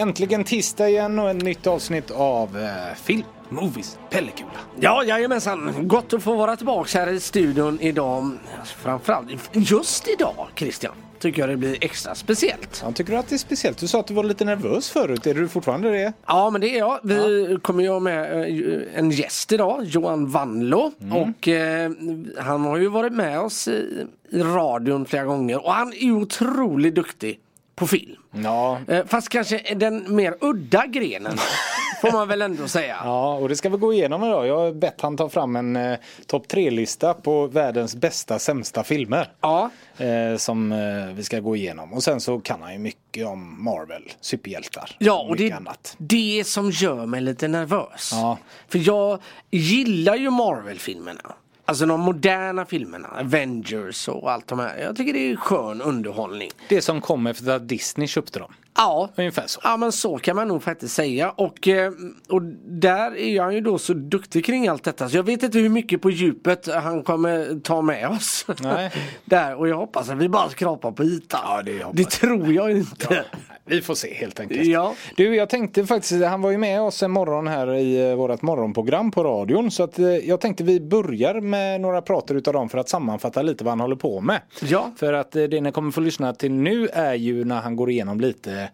Äntligen tisdag igen och ett nytt avsnitt av eh, Film, Movies, Pellekula. Ja, jajamensan. Gott att få vara tillbaka här i studion idag. Framförallt just idag, Christian, tycker jag det blir extra speciellt. Jag tycker du att det är speciellt? Du sa att du var lite nervös förut. Är du fortfarande det? Ja, men det är jag. Vi kommer ju ha med eh, en gäst idag, Johan Vanlo. Och eh, han har ju varit med oss i, i radion flera gånger och han är otroligt duktig på film. Ja. Eh, fast kanske den mer udda grenen, får man väl ändå säga. Ja, och det ska vi gå igenom idag. Jag har bett han ta fram en eh, topp tre-lista på världens bästa sämsta filmer. Ja. Eh, som eh, vi ska gå igenom. Och sen så kan han ju mycket om Marvel, superhjältar. Ja, och det är det som gör mig lite nervös. Ja. För jag gillar ju Marvel-filmerna. Alltså de moderna filmerna, Avengers och allt de här. Jag tycker det är skön underhållning. Det som kom efter att Disney köpte dem. Ja, Ungefär så. Ja men så kan man nog faktiskt säga och, eh, och där är han ju då så duktig kring allt detta så jag vet inte hur mycket på djupet han kommer ta med oss. Nej. där och jag hoppas att vi bara skrapar på ytan. Ja, det det tror jag inte. Vi får se helt enkelt. Ja. Du, jag tänkte faktiskt, han var ju med oss en morgon här i eh, vårt morgonprogram på radion. Så att eh, jag tänkte vi börjar med några prater utav dem för att sammanfatta lite vad han håller på med. Ja. För att eh, det ni kommer få lyssna till nu är ju när han går igenom lite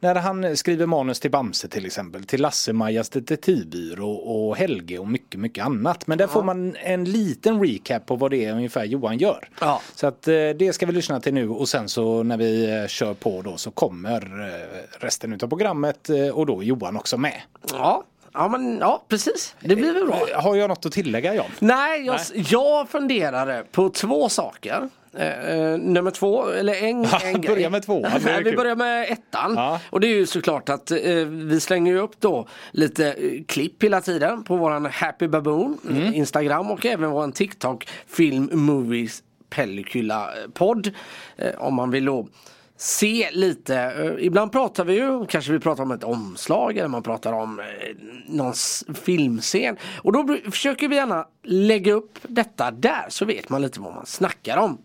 när han skriver manus till Bamse till exempel, till Lasse-Majas detektivbyrå och Helge och mycket, mycket annat. Men där får man en liten recap på vad det är ungefär Johan gör. Ja. Så att eh, det ska vi lyssna till nu och sen så när vi eh, kör på då så kommer eh, resten utav programmet och då Johan också med. Ja. Ja men ja precis, det blir väl bra. Har jag något att tillägga Jan? Nej, jag, jag funderade på två saker. Eh, eh, nummer två, eller en, en grej. Börja med är Nej, vi börjar med ettan. Ja. Och det är ju såklart att eh, vi slänger upp då lite eh, klipp hela tiden på våran Happy Baboon Mm. Instagram och även våran TikTok Film Movies Pellicula podd. Eh, om man vill då se lite. Eh, ibland pratar vi ju, kanske vi pratar om ett omslag eller man pratar om eh, någon filmscen. Och då försöker vi gärna lägga upp detta där så vet man lite vad man snackar om.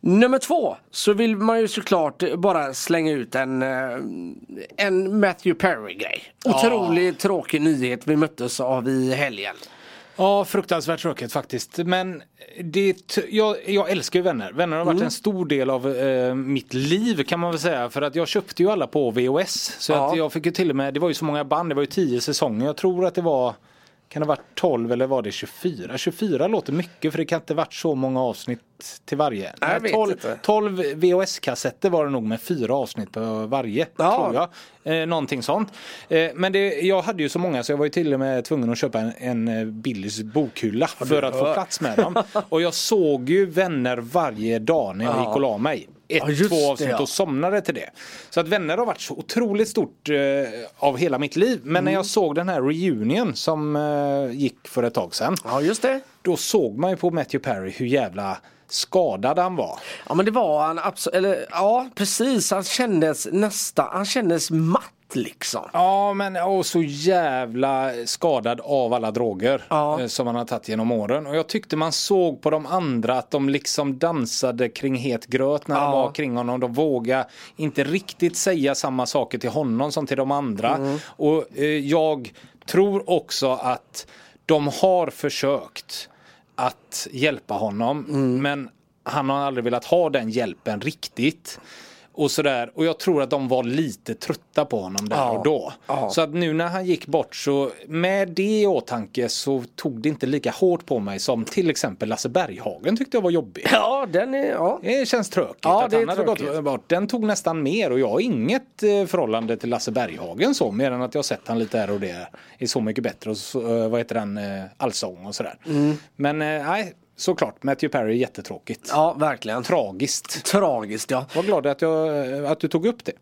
Nummer två så vill man ju såklart bara slänga ut en, eh, en Matthew Perry grej. Otroligt tråkig nyhet vi möttes av i helgen. Ja, fruktansvärt tråkigt faktiskt. Men det, jag, jag älskar ju Vänner. Vänner har varit Mm. en stor del av eh, mitt liv kan man väl säga. För att jag köpte ju alla på VHS. Så Ja. att jag fick ju till och med, det var ju så många band, det var ju tio säsonger. Jag tror att det var, kan det ha varit 12 eller var det 24? 24 låter mycket för det kan inte varit så många avsnitt till varje. Nej, jag vet 12, inte. 12 VHS-kassetter var det nog med fyra avsnitt på varje. Ja. Tror jag. Eh, någonting sånt. Eh, men det, jag hade ju så många så jag var ju till och med tvungen att köpa en, en eh, Billys bokhylla för att få plats med dem. Och jag såg ju Vänner varje dag när jag Ja. gick och la mig. Ett, Ja, två det, avsnitt ja. och somnade till det. Så att Vänner har varit så otroligt stort eh, av hela mitt liv. Men Mm. när jag såg den här reunion som eh, gick för ett tag sedan. Ja just det. Då såg man ju på Matthew Perry hur jävla skadad han var. Ja men det var han absolut, eller ja precis, han kändes nästan, han kändes matt liksom. Ja men och så jävla skadad av alla droger Ja. eh, som han har tagit genom åren. Och jag tyckte man såg på de andra att de liksom dansade kring het gröt när de Ja. var kring honom. De vågade inte riktigt säga samma saker till honom som till de andra. Mm. Och eh, jag tror också att de har försökt att hjälpa honom. Mm. Men han har aldrig velat ha den hjälpen riktigt. Och sådär. Och jag tror att de var lite trötta på honom där Ja. och då. Ja. Så att nu när han gick bort så med det i åtanke så tog det inte lika hårt på mig som till exempel Lasse Berghagen tyckte jag var jobbig. Ja den är, ja. Det känns tråkigt Ja, att han hade gått tråkigt. bort. Den tog nästan mer och jag har inget eh, förhållande till Lasse Berghagen så mer än att jag har sett han lite här och det är Så mycket bättre och så, eh, vad heter den eh, Allsång och sådär. Mm. Men nej, såklart Matthew Perry är jättetråkigt. Ja verkligen. Tragiskt. Tragiskt ja. Var glad att, jag, att du tog upp det.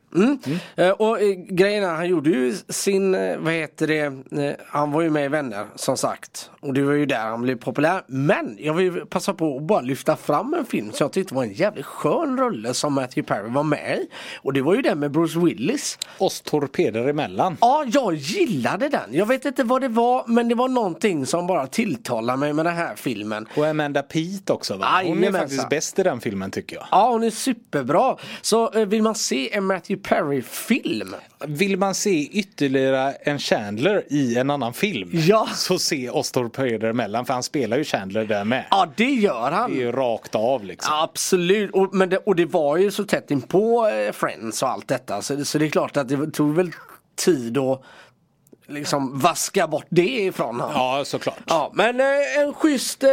Eh, och eh, grejen är, han gjorde ju sin, eh, vad heter det, han var ju med i Vänner som sagt. Och det var ju där han blev populär. Men jag vill passa på att bara lyfta fram en film som jag tyckte var en jävligt skön rulle som Matthew Perry var med i. Och det var ju den med Bruce Willis. Oss torpeder emellan. Ja, jag gillade den. Jag vet inte vad det var men det var någonting som bara tilltalade mig med den här filmen. Och Amanda Peet också va? Hon är Jajamensan. faktiskt bäst i den filmen tycker jag. Ja, hon är superbra. Så eh, vill man se en Matthew Perry-film? Vill man se ytterligare en Chandler i en annan film Ja. så se oss torpeder emellan för han spelar ju Chandler där med. Ja, det gör han. Det är ju rakt av liksom. Absolut, och, men det, och det var ju så tätt in på eh, Friends och allt detta så, så det är klart att det tog väl tid att liksom vaska bort det ifrån honom. Ja, såklart. Ja, men eh, en schysst eh,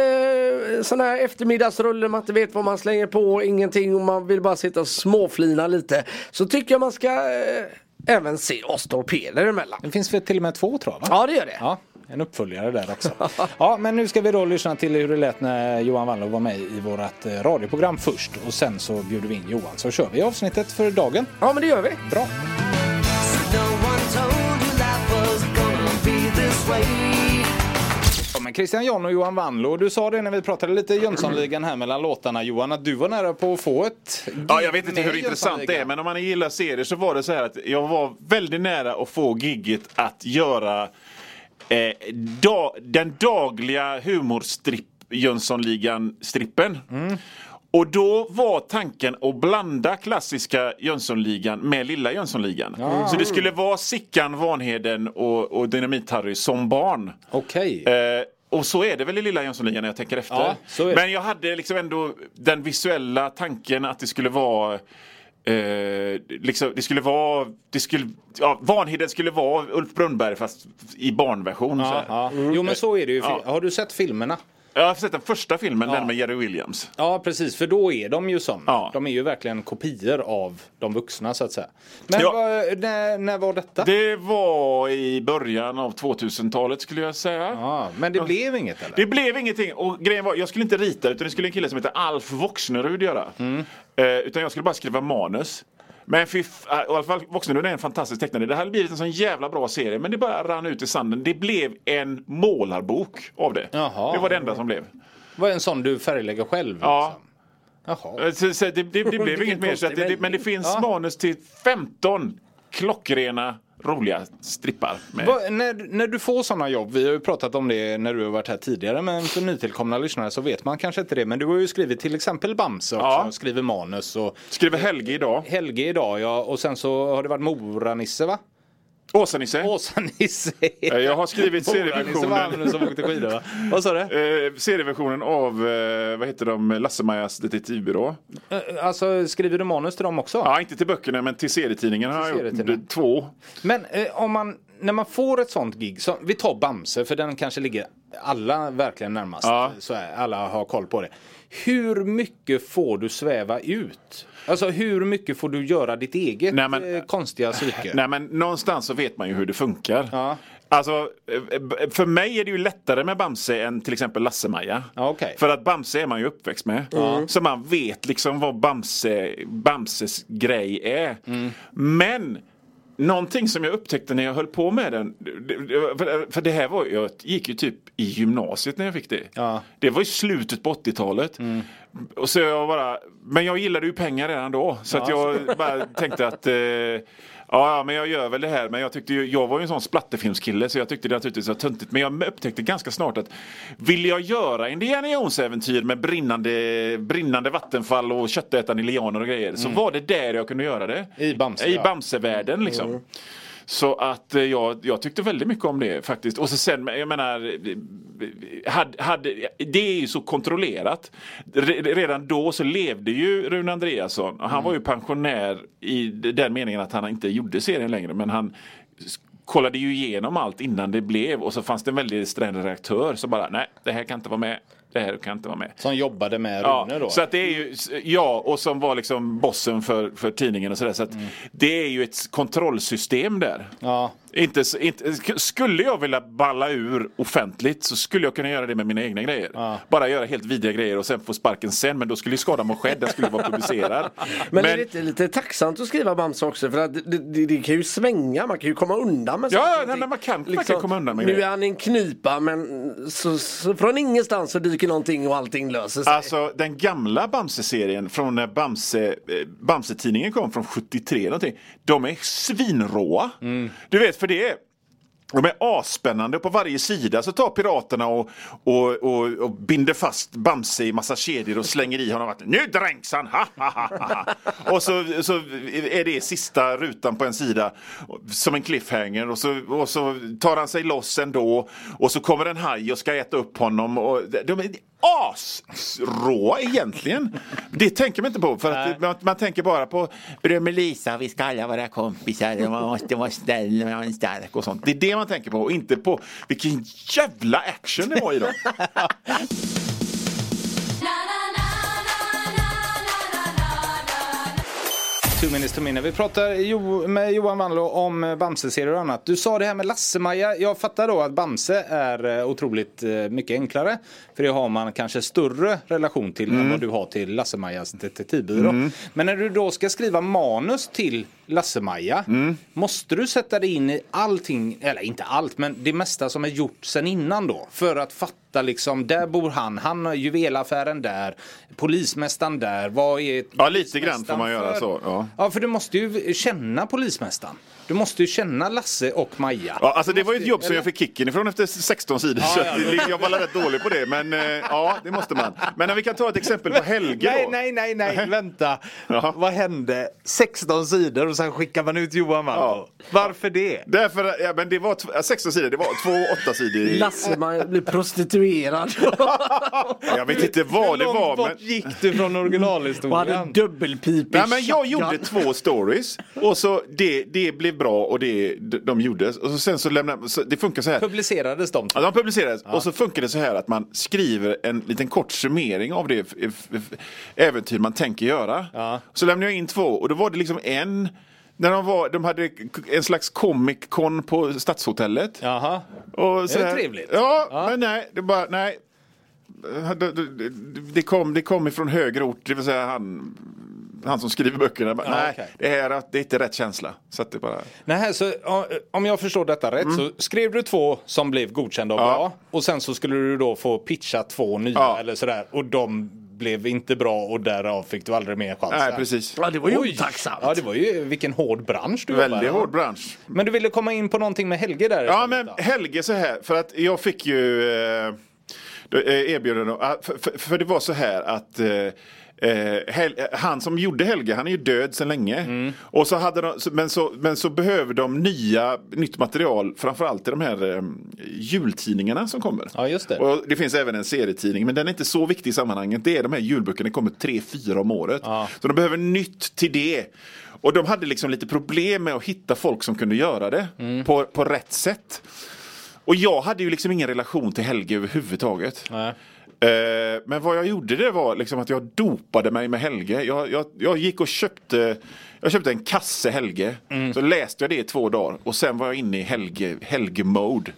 sån här eftermiddagsrulle man inte vet vad man slänger på, ingenting och man vill bara sitta och småflina lite. Så tycker jag man ska eh, även se oss torpeder emellan. Det finns väl till och med två tror jag va? Ja, det gör det. Ja, en uppföljare där också. Ja, men nu ska vi då lyssna till hur det lät när Johan Wallner var med i vårt eh, radioprogram först och sen så bjuder vi in Johan så kör vi avsnittet för dagen. Ja, men det gör vi. Bra. No men Christian John och Johan Wannlo, du sa det när vi pratade lite Jönssonligan här mellan låtarna Johan, att du var nära på att få ett Ja, jag vet inte hur intressant det är, men om man gillar serier så var det så här att jag var väldigt nära att få gigget att göra eh, da, den dagliga humorstripp Jönssonligan-strippen. Och då var tanken att blanda klassiska Jönssonligan med lilla Jönssonligan. Så det skulle vara Sickan, Vanheden och, och Dynamit-Harry som barn. Okej. Eh, och så är det väl i Lilla Jönssonligan när jag tänker efter. Ja. Men jag hade liksom ändå den visuella tanken att det skulle vara Eh, liksom, det skulle vara, det skulle, ja, Vanheden skulle vara Ulf Brunnberg fast i barnversion. Ja, ja. Jo men så är det ju. Har du sett filmerna? Jag har sett den första filmen, Ja. den med Jerry Williams. Ja precis, för då är de ju som. Ja. De är ju verkligen kopior av de vuxna så att säga. Men Ja. vad, när, när var detta? Det var i början av 2000-talet skulle jag säga. Ja, men det blev inget eller? Det blev ingenting och grejen var, jag skulle inte rita utan det skulle en kille som heter Alf Voxnerud göra. Eh, utan jag skulle bara skriva manus. Men fy äh, i alla fall Voxnerud är en fantastisk tecknare. Det hade blivit en sån jävla bra serie men det bara rann ut i sanden. Det blev en målarbok av det. Jaha. Det var det enda som blev. Var en sån du färglägger själv? Ja. Liksom. Jaha. Eh, Så, så det, det, det blev inget mer. Så att det, det, men det finns Ja. manus till 15 klockrena roliga strippar. Vad- när, när du får sådana jobb, vi har ju pratat om det när du har varit här tidigare men för nytillkomna lyssnare så vet man kanske inte det. Men du har ju skrivit till exempel Bamse också, Ja. skriver manus och Skriver Helge idag. Helge idag ja och sen så har det varit Mora-Nisse va? Åsa-Nisse. Åsa-Nisse. Eh, Jag har skrivit serieversionen. Vad sa du? Eh, serieversionen av, eh, vad heter de, Lasse-Majas detektivbyrå. Eh, Alltså skriver du manus till dem också? Ja, inte till böckerna men till serietidningen har jag gjort två. Men om man, när man får ett sånt gig, så, vi tar Bamse för den kanske ligger alla verkligen närmast. Ja. Så är, alla har koll på det. Hur mycket får du sväva ut? Alltså hur mycket får du göra ditt eget Nej, men- eh, konstiga psyke? Nej men någonstans så vet man ju hur det funkar. Ja. Alltså, eh, för mig är det ju lättare med Bamse än till exempel Lasse-Maja. Ja, okej. För att Bamse är man ju uppväxt med. Så man vet liksom vad Bamse, Bamses grej är. Mm. Men Någonting som jag upptäckte när jag höll på med den. För det här var, jag gick ju typ i gymnasiet när jag fick det. Ja. Mm. Det var i slutet på 80-talet. Och så jag bara, men jag gillade ju pengar redan då. Så att jag bara tänkte att eh, Ja, men jag gör väl det här. Men jag tyckte ju, jag var ju en sån splatterfilmskille så jag tyckte det naturligtvis var töntigt. Men jag upptäckte ganska snart att vill jag göra Indiana Jones-äventyr med brinnande, brinnande vattenfall och köttätande lianer och grejer. Så var det där jag kunde göra det. I Bamse, I. Bamsevärlden liksom. Så att eh, jag, jag tyckte väldigt mycket om det faktiskt. Och så sen, jag menar, eh, hade, hade, det är ju så kontrollerat. Re- Redan då så levde ju Rune Andreasson. Och han var ju pensionär i den meningen att han inte gjorde serien längre. Men han kollade ju igenom allt innan det blev. Och så fanns det en väldigt sträng redaktör som bara, nej det här kan inte vara med. Det här kan inte vara med. Som jobbade med Ja, Rune då? så att det är ju, ja, och som var liksom bossen för, för tidningen och sådär. Så att det är ju ett kontrollsystem där. Ja. Inte, inte, skulle jag vilja balla ur offentligt så skulle jag kunna göra det med mina egna grejer. Bara göra helt vidriga grejer och sen få sparken sen. Men då skulle ju skadan vara skedd, den skulle vara publicerad. Men, det är lite, lite tacksamt att skriva Bamse också för att det, det, det kan ju svänga, man kan ju komma undan med Ja, nej, ting. men man kan komma undan med Nu är han i en knipa men så, så från ingenstans så dyker någonting och allting löser sig. Alltså den gamla Bamse-serien från när Bamse, eh, Bamse-tidningen kom från 73 någonting. De är svinråa. Du vet för det är De är asspännande. På varje sida så tar piraterna och, och, och, och binder fast Bamse i massa kedjor och slänger i honom vatten. Nu dränks han! Ha, ha, ha, ha. Och så, så är det sista rutan på en sida som en cliffhanger och så, och så tar han sig loss ändå och så kommer en haj och ska äta upp honom. Och de är asråa egentligen. Det tänker man inte på för att man, man tänker bara på Brömelisa, vi ska alla vara kompisar man måste vara snäll och man stark och sånt. Det är det man tänker på och inte på vilken jävla action det var i dem. Two minutes to minute. Vi pratar jo, med Johan Wanlo om Bamse-serier och annat. Du sa det här med Lasse-Maja. Jag fattar då att Bamse är eh, otroligt eh, mycket enklare. För det har man kanske större relation till än vad du har till Lasse-Majas detektivbyrå. Men när du då ska skriva manus till Lasse-Maja. Måste du sätta dig in i allting, eller inte allt, men det mesta som är gjort sen innan då? För att fatta liksom, där bor han, han har juvelaffären där, polismästaren där, vad är Ja, lite grann får man göra för? så, ja. Ja, för du måste ju känna polismästaren. Du måste ju känna Lasse och Maja. Ja, alltså det var ju ett jobb som eller? jag fick kicken ifrån efter 16 sidor. så att det- jag var rätt dålig på det. Men eh, ja, det måste man. Men när vi kan ta ett exempel på Helge Nej, då. nej, nej, nej, vänta. Ja. Vad hände? 16 sidor och sen skickar man ut Johan Malmö. Ja. Varför det? Därför, ja, men det var tv- ja, 16 sidor, det var två åtta sidor. Lasse man blir prostituerad Jag vet inte vad det Hur långt var. bort Men... gick du från och hade originalhistorien? dubbelpipig Nej, men jag gjorde två stories och så det, det blev bra och det de, de gjordes. Och så sen så lämnade, så det funkar så här. Publicerades de? Ja, de publicerades och så funkar det så här att man skriver en liten kort summering av det äventyr man tänker göra. Ja. Så lämnade jag in två och då var det liksom en när de, var, de hade en slags Comic Con på Stadshotellet. Jaha. Och så är här- trevligt. Ja, Ja. men nej, det bara, nej. Det, det, det, kom, det kom ifrån högre ort, det vill säga han, han som skriver böckerna. Bara, nej, okej. det, här, det är inte rätt känsla. Så att det bara... Nej, så, om jag förstår detta rätt så skrev du två som blev godkända och Mm. Ja. bra. Och sen så skulle du då få pitcha två nya Ja. eller sådär. Och de blev inte bra och därav fick du aldrig mer chans. Nej, precis. Ja, det var ju Oj. otacksamt. Ja, det var ju vilken hård bransch du Väldigt jobbar i. hård bransch. Men du ville komma in på någonting med Helge där Ja men då? Helge så här, för att jag fick ju eh, eh, erbjudande, ah, för, för, för det var så här att eh, Eh, han som gjorde Helge, han är ju död sedan länge. Mm. Och så hade de, men, så, men så behöver de nya, nytt material, framförallt i de här eh, jultidningarna som kommer. Ja, just det. Och det finns även en serietidning, men den är inte så viktig i sammanhanget. Det är de här julböckerna, det kommer tre, fyra om året. Ja. Så de behöver nytt till det. Och de hade liksom lite problem med att hitta folk som kunde göra det Mm. på, på rätt sätt. Och jag hade ju liksom ingen relation till Helge överhuvudtaget. Nej. Eh, men vad jag gjorde det var liksom att jag dopade mig med Helge. Jag, jag, jag gick och köpte jag köpte en kasse Helge. Mm. Så läste jag det i två dagar. Och sen var jag inne i Helge, Helge-mode.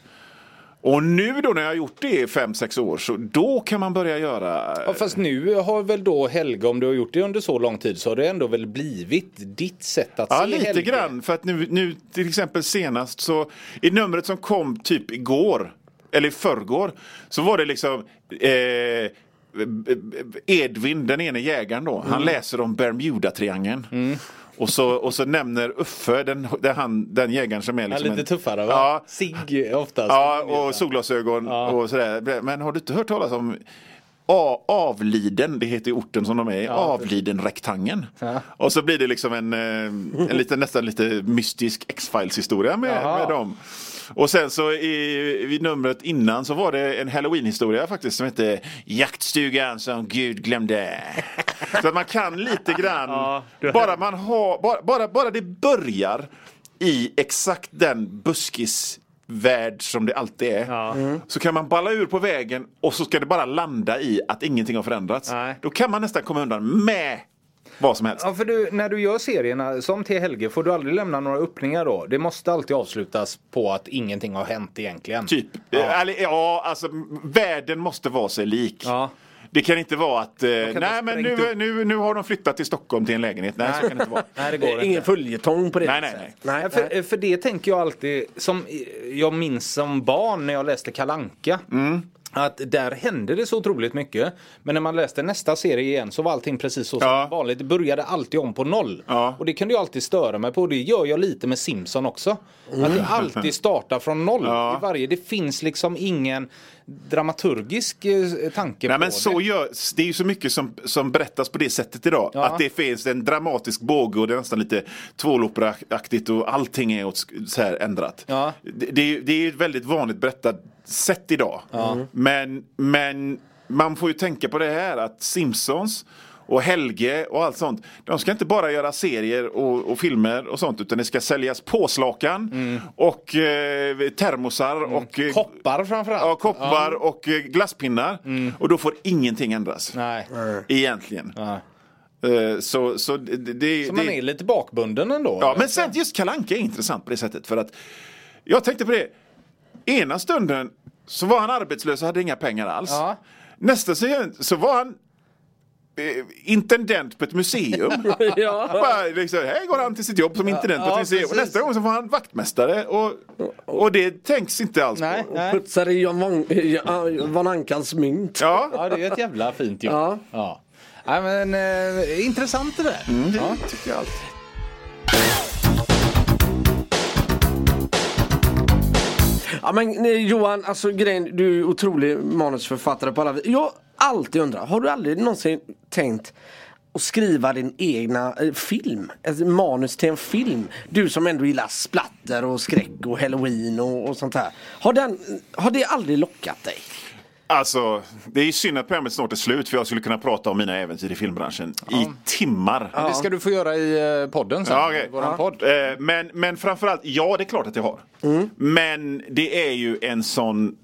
Och nu då när jag har gjort det i fem, sex år så då kan man börja göra Ja, fast nu har väl då Helge, om du har gjort det under så lång tid, så har det ändå väl blivit ditt sätt att Ja, se lite Helge. grann. För att nu, nu till exempel senast så i numret som kom typ igår, eller i förrgår, så var det liksom eh, Edvin, den ene jägaren då, Mm. han läser om Bermuda-triangeln. Och, så, och så nämner Uffe, den, den, han, den jägaren som är liksom lite en, tuffare va? Ja, Sigg oftast. Ja, och solglasögon och sådär. Men har du inte hört talas om A- avliden, det heter ju orten som de är i, avliden-rektangeln. Och så blir det liksom en, eh, en lite, nästan lite mystisk X-Files historia med, med dem. Och sen så i, vid numret innan så var det en halloween-historia faktiskt som hette Jaktstugan som Gud glömde. Så att man kan lite grann, Ja, bara man har, bara, bara, bara det börjar i exakt den buskisvärld som det alltid är. Ja. Så kan man balla ur på vägen och så ska det bara landa i att ingenting har förändrats. Nej. Då kan man nästan komma undan med vad som helst. Ja, för du, när du gör serierna som till Helge får du aldrig lämna några öppningar då. Det måste alltid avslutas på att ingenting har hänt egentligen. Typ. Ja. Eller, ja, alltså världen måste vara sig lik. Ja. Det kan inte vara att eh, nej men nu, upp. nu, nu har de flyttat till Stockholm till en lägenhet. Nej, så kan det inte vara. Nej, det. Ingen följetong på det Nej, nej, nej. Nej, för, för det tänker jag alltid, som jag minns som barn när jag läste Kalanka. Att där hände det så otroligt mycket. Men när man läste nästa serie igen så var allting precis så som Ja. vanligt. Det började alltid om på noll. Ja. Och det kunde jag alltid störa mig på. Det gör jag lite med Simpson också. Att det alltid startar från noll. Ja. I varje, det finns liksom ingen dramaturgisk eh, tanke Nej, men så det. gör, det är ju så mycket som, som berättas på det sättet idag. Ja. Att det finns en dramatisk båge och det är nästan lite tvåloperaktigt och allting är åt, så här ändrat. Ja. Det, det, är, ju- det är ju ett väldigt vanligt berättat sätt idag. Men, men man får ju tänka på det här att Simpsons och Helge och allt sånt. De ska inte bara göra serier och, och filmer och sånt utan det ska säljas påslakan och eh, termosar och eh, Koppar framförallt. Ja, koppar och eh, glasspinnar. Och då får ingenting ändras. Nej. Egentligen. Ja. Eh, Så, så det, det, Så det, man är lite bakbunden ändå. Ja, men sen just Kalanka är intressant på det sättet. För att jag tänkte på det. Ena stunden så var han arbetslös och hade inga pengar alls. Ja. Nästa stund så var han eh, intendent på ett museum. Ja. Bara, liksom, här går han till sitt jobb som intendent på ja, ett museum. Och precis. nästa gång så var han vaktmästare. Och, och det tänks inte alls Nej, på. nej. Putsade Jan Von, Jan Van Ankans mynt. Ja, Ja, det är ett jävla fint jobb. Ja. Ja. Ja, men, eh, intressant det där. Ja. det tycker jag allt. Ja men nej, Johan, alltså grejen, du är otrolig manusförfattare på alla vis. Jag har alltid undrat, har du aldrig någonsin tänkt att skriva din egna eh, film? Ett manus till en film? Du som ändå gillar splatter och skräck och halloween och, och sånt här. Har, den, har det aldrig lockat dig? Alltså, det är ju synd att programmet snart är slut för jag skulle kunna prata om mina äventyr i filmbranschen i timmar. Det ska du få göra i eh, podden sen. Ja, okej. Våran podd. Eh, Men, men framförallt, ja det är klart att jag har. Men det är ju en sån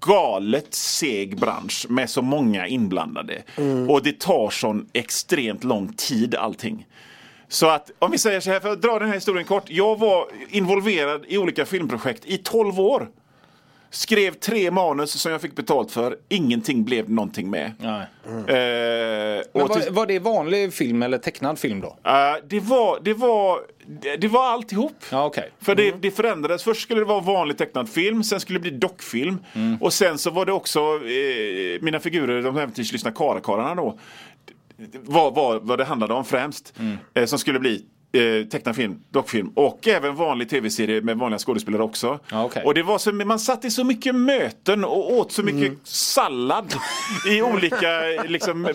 galet seg bransch med så många inblandade. Och det tar sån extremt lång tid allting. Så att om vi säger så här, för att dra den här historien kort. Jag var involverad i olika filmprojekt i 12 år. Skrev tre manus som jag fick betalt för. Ingenting blev någonting med. Nej. Eh, Men var, var det vanlig film eller tecknad film då? Eh, det, var, det, var, det, det var alltihop. Ja, okej. För det, det förändrades. Först skulle det vara vanlig tecknad film, sen skulle det bli dockfilm. Och sen så var det också eh, mina figurer, de äventyrslystna karakarlarna då. Vad, vad, vad det handlade om främst. Eh, som skulle bli eh, tecknad film, dockfilm och även vanlig tv-serie med vanliga skådespelare också. Ja, okej. Och det var så, man satt i så mycket möten och åt så mycket sallad i olika liksom,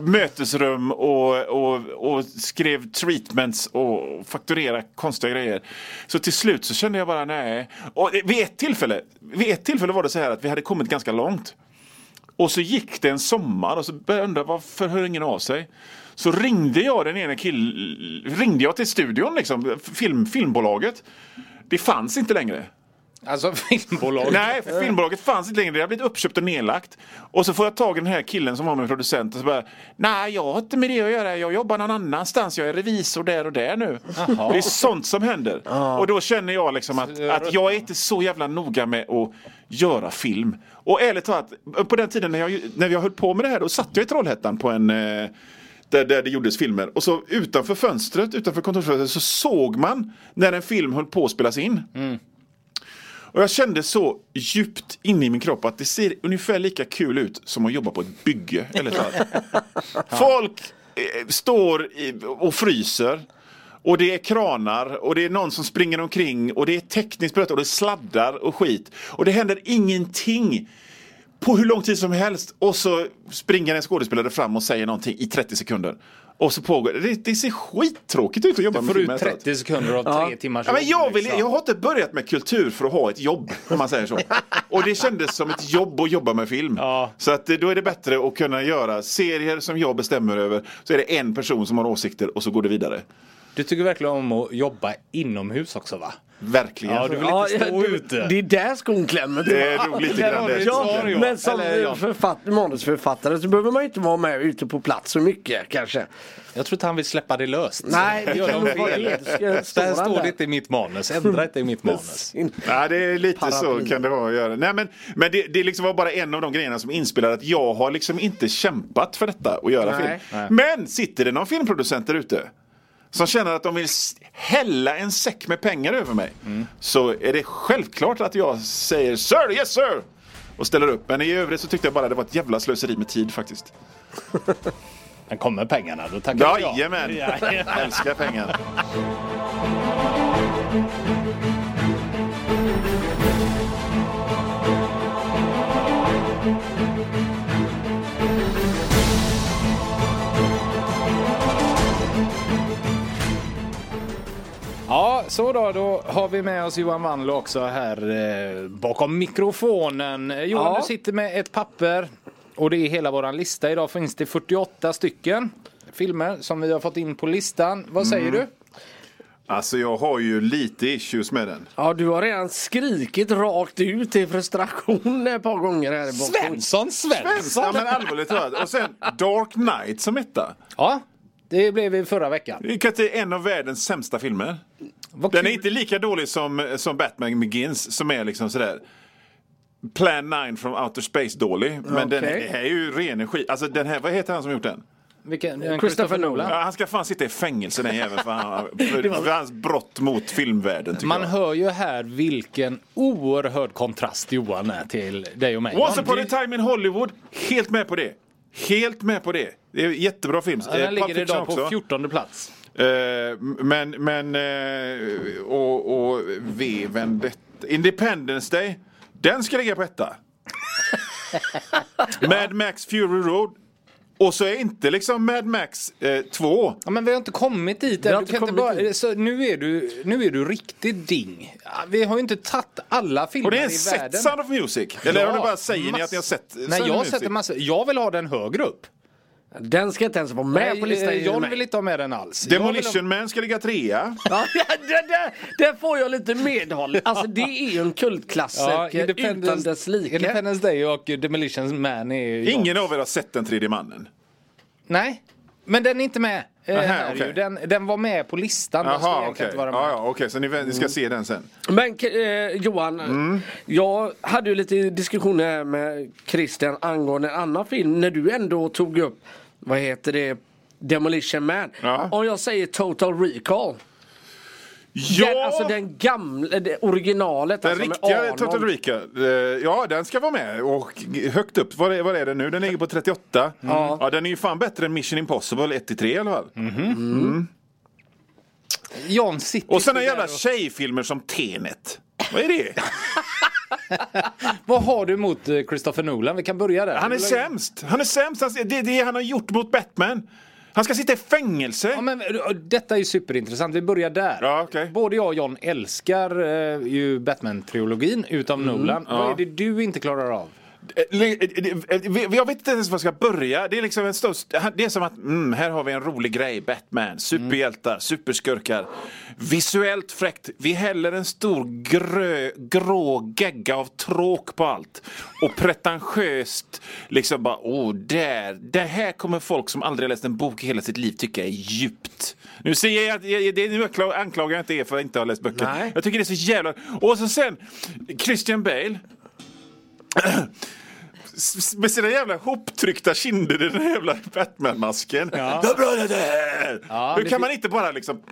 mötesrum och, och, och skrev treatments och fakturerade konstiga grejer. Så till slut så kände jag bara nej. Och vid ett tillfälle, vid ett tillfälle var det så här att vi hade kommit ganska långt. Och så gick det en sommar och så började jag undra varför hör ingen av sig? Så ringde jag den ena killen, ringde jag till studion liksom, film, filmbolaget. Det fanns inte längre. Alltså filmbolag. Nej, filmbolaget fanns inte längre. Det har blivit uppköpt och nedlagt. Och så får jag tag i den här killen som var min producent och så bara Nej, jag har inte med det att göra. Jag jobbar någon annanstans. Jag är revisor där och där nu. Det är sånt som händer. Och då känner jag liksom att, att jag är inte så jävla noga med att göra film. Och ärligt talat, på den tiden när jag, när jag höll på med det här, då satt jag i Trollhättan på en eh, där, där det gjordes filmer. Och så utanför fönstret, utanför kontorsfönstret, så såg man när en film höll på att spelas in. Och jag kände så djupt inne i min kropp att det ser ungefär lika kul ut som att jobba på ett bygge. Eller så. Folk eh, står och fryser. Och det är kranar och det är någon som springer omkring och det är tekniskt och det är sladdar och skit. Och det händer ingenting på hur lång tid som helst. Och så springer en skådespelare fram och säger någonting i 30 sekunder. Och så pågår det. Det ser skittråkigt ut att jobba Du med får film. ut efteråt. 30 sekunder av tre timmars Ja, men jag, vill, liksom. jag har inte börjat med kultur för att ha ett jobb, om man säger så. Och det kändes som ett jobb att jobba med film. Ja. Så att då är det bättre att kunna göra serier som jag bestämmer över. Så är det en person som har åsikter och så går det vidare. Du tycker verkligen om att jobba inomhus också va? Verkligen. Ja, du vill Ja, inte stå det- ute. Det är där skon klämmer. Det är nog lite grann det. Ja, men som Eller, ja. författ, manusförfattare så behöver man inte vara med ute på plats så mycket kanske. Jag tror inte han vill släppa det löst. Nej, det gör de fel. det. Här där. står det inte i mitt manus. Ändra inte i mitt manus. Ja, det är lite Paraply. så kan det vara att göra. Nej, men men det, det liksom var bara en av de grejerna som inspelade att jag har liksom inte kämpat för detta att göra Nej. film. Men sitter det någon filmproducent där ute som känner att de vill hälla en säck med pengar över mig. Så är det självklart att jag säger Sir, yes sir! och ställer upp. Men i övrigt så tyckte jag bara det var ett jävla slöseri med tid faktiskt. Men kommer pengarna då tackar jag ja. Jajamän! Ja. Älskar pengar. Så då. Då har vi med oss Johan Wandlo också här eh, bakom mikrofonen. Eh, Johan, Ja. du sitter med ett papper och det är hela våran lista. Idag finns det 48 stycken filmer som vi har fått in på listan. Vad säger Mm. du? Alltså jag har ju lite issues med den. Ja, du har redan skrikit rakt ut i frustration ett par gånger här i boken. Svensson, Svensson! Ja men allvarligt talat. Och sen Dark Knight som etta. Ja, det blev vi förra veckan. Det är en av världens sämsta filmer. Vad Den är inte lika dålig som, som Batman Begins som är liksom sådär Plan 9 from Outer Space dålig. Men den Okej. här är ju ren skit. Alltså den här, vad heter han som gjort den? Vilken, en Christopher Nolan. Ja, han ska fan sitta i fängelse den jäveln för, han, för, för hans brott mot filmvärlden Man jag. hör ju här vilken oerhörd kontrast Johan är till dig och mig. Once upon a det- time in Hollywood, helt med på det. Helt med på det. Det är jättebra film. Ja, Eh, Den Pulp ligger idag på också. 14 plats. Eh, men, men, eh, och, och V Vendetta. Independence Day, den ska ligga på etta. Mad Max Fury Road. Och så är inte liksom Mad Max 2. Ja, men vi har inte kommit dit har än. Du inte kan inte kommit bara, dit. så nu, är du, nu är du riktigt ding. Vi har ju inte tagit alla filmer och det är i en sett världen. Sound of Music. Eller Ja, har ni bara säger ni mass- att ni har sett Nej, jag Music? sätter massor. Jag vill ha den högre upp. Den ska inte ens vara med på listan. Nej, enligt John vill inte ha med den alls. Vill ha- Demolition Man ska ligga trea. Ja, det, det, det får jag lite medhåll. Alltså det är ju en kultklassiker utan dess like. Independence Day och Demolition Man är ju... Ingen av er har sett Den tredje mannen. Nej, men den är inte med. Eh, Aha, ju. den, den var med på listan. Okej. inte vara med. Ja, ja, okej, så ni, ni ska se den sen. Men eh, Johan, jag hade ju lite diskussioner med Christian angående en annan film när du ändå tog upp, vad heter det, Demolition Man. Ja. Om jag säger Total Recall. Ja! Den, alltså den gamla, det originalet. Den alltså riktiga. Total Recall. eh, Ja, den ska vara med. Och högt upp, vad är, vad är den nu? Den ligger på 38. Ja. Ja, den är ju fan bättre än Mission Impossible 1-3 i alla fall. John sitter Och sen jävla och- tjejfilmer som Tenet. Vad är det? Vad har du emot eh, Christopher Nolan? Vi kan börja där. Han är sämst. Han är sämst. Det är det han har gjort mot Batman. Han ska sitta i fängelse. Ja, men, eh, detta är ju superintressant. Vi börjar där. Ja, okej. Både jag och John älskar eh, ju Batman-trilogin utav Nolan. Vad är det du inte klarar av? Eh, eh, eh, Jag vet inte ens var jag ska börja. Det är liksom en stor, det är som att mm, här har vi en rolig grej. Batman, superhjältar, superskurkar. Visuellt fräckt. Vi häller en stor grö, grå gegga av tråk på allt. Och pretentiöst liksom bara, åh, där. Det här kommer folk som aldrig läst en bok i hela sitt liv tycka är djupt. Nu säger jag att jag- det, nu anklag- anklagar jag inte er för att inte ha läst böcker. Nej. Jag tycker det är så jävla... Och så sen Christian Bale. Med sina jävla hoptryckta kinder i den här jävla Batman-masken. Ja. Vad bra det är! Ja, Hur kan man inte bara liksom...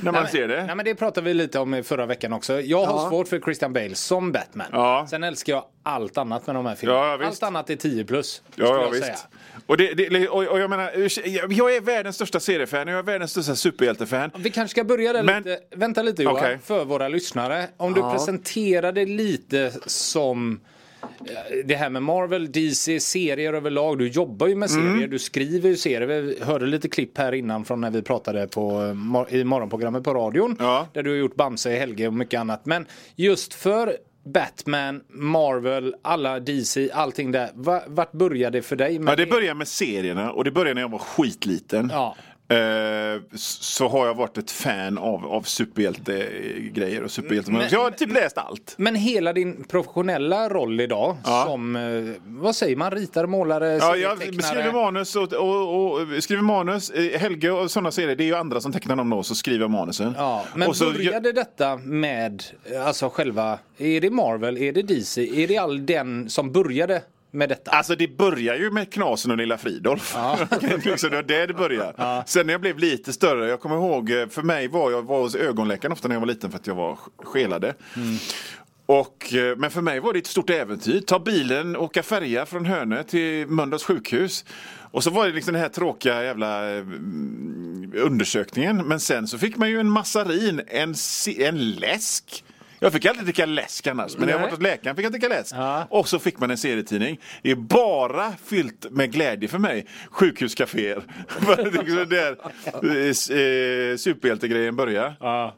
när man ser det? Nej men det pratade vi lite om i förra veckan också. Jag har Ja. svårt för Christian Bale som Batman. Ja. Sen älskar jag allt annat med de här filmerna. Ja, allt annat är 10 plus. Ja, ja jag visst. säga. Och, det, det, och, och jag menar, jag är världens största seriefan, jag är världens största superhjältefan. Vi kanske ska börja där Men- lite. Vänta lite Johan, Okej. för våra lyssnare. Om du Ja. presenterar det lite som eh, det här med Marvel, DC, serier överlag. Du jobbar ju med serier, Mm. du skriver ju serier. Vi hörde lite klipp här innan från när vi pratade på, eh, i morgonprogrammet på radion. Ja. Där du har gjort Bamse, Helge och mycket annat. Men just för Batman, Marvel, alla DC, allting där. Va- Vart började det för dig? Med Ja, det började med serierna och det började när jag var skitliten. Ja. Eh, så har jag varit ett fan av, av superhjältegrejer och superhjälte. Men- Så jag har typ läst allt. Men hela din professionella roll idag Ja. som, eh, vad säger man, ritare, målare, Ja, jag skriver manus och, och, och skriver manus. Eh, Helge och sådana serier, det är ju andra som tecknar dem då, så skriver jag manusen. Ja, men och så, började detta med, alltså själva, är det Marvel, är det DC, är det all den som började med detta? Alltså det börjar ju med Knasen och Lilla Fridolf. liksom, det var där det började. Sen när jag blev lite större, jag kommer ihåg, eh, för mig var jag var hos ögonläkaren ofta när jag var liten för att jag var skelade. Och, eh, men för mig var det ett stort äventyr. Ta bilen, åka färja från Hönö till Mölndals sjukhus. Och så var det liksom den här tråkiga jävla mm, undersökningen. Men sen så fick man ju en massarin, en, en läsk. Jag fick aldrig dricka läsk annars, men när jag var hos läkaren fick jag dricka läsk. Ja. Och så fick man en serietidning. Det är bara fyllt med glädje för mig. Sjukhuscaféer. det är liksom där eh, eh, superhjältegrejen börjar. Ja.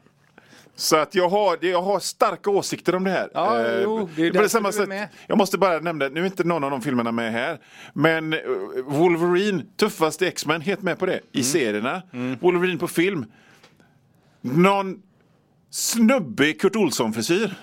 Så att jag har, jag har starka åsikter om det här. Ja, Eh, jo, det är på därför samma sätt, med. Jag måste bara nämna, nu är inte någon av de filmerna med här. Men Wolverine, tuffaste X-Men, helt med på det. Mm. I serierna. Wolverine på film. Någon snubbig Kurt Olsson-frisyr.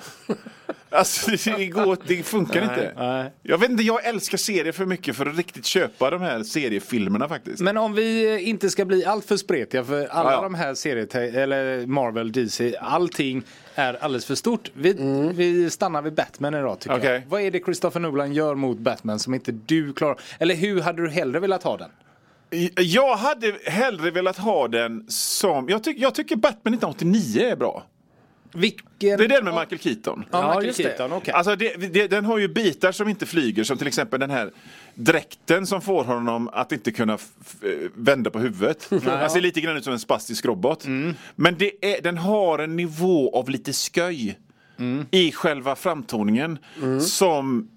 Alltså det, går, det funkar inte. nej. Jag vet inte, jag älskar serier för mycket för att riktigt köpa de här seriefilmerna faktiskt. Men om vi eh, inte ska bli allt för spretiga för alla Ja, ja. de här seriete eller Marvel, DC, allting är alldeles för stort. Vi, vi stannar vid Batman idag tycker Okej. jag. Vad är det Christopher Nolan gör mot Batman som inte du klarar? Eller hur hade du hellre velat ha den? Jag hade hellre velat ha den som... Jag, tyck, jag tycker Batman 1989 är bra. Vilken? Det är den med Michael Keaton. Ja, Michael just det. Keaton, okej. Alltså det, det, den har ju bitar som inte flyger som till exempel den här dräkten som får honom att inte kunna vända på huvudet. Han ser lite grann ut som en spastisk robot. Men det är, den har en nivå av lite sköj i själva framtoningen som,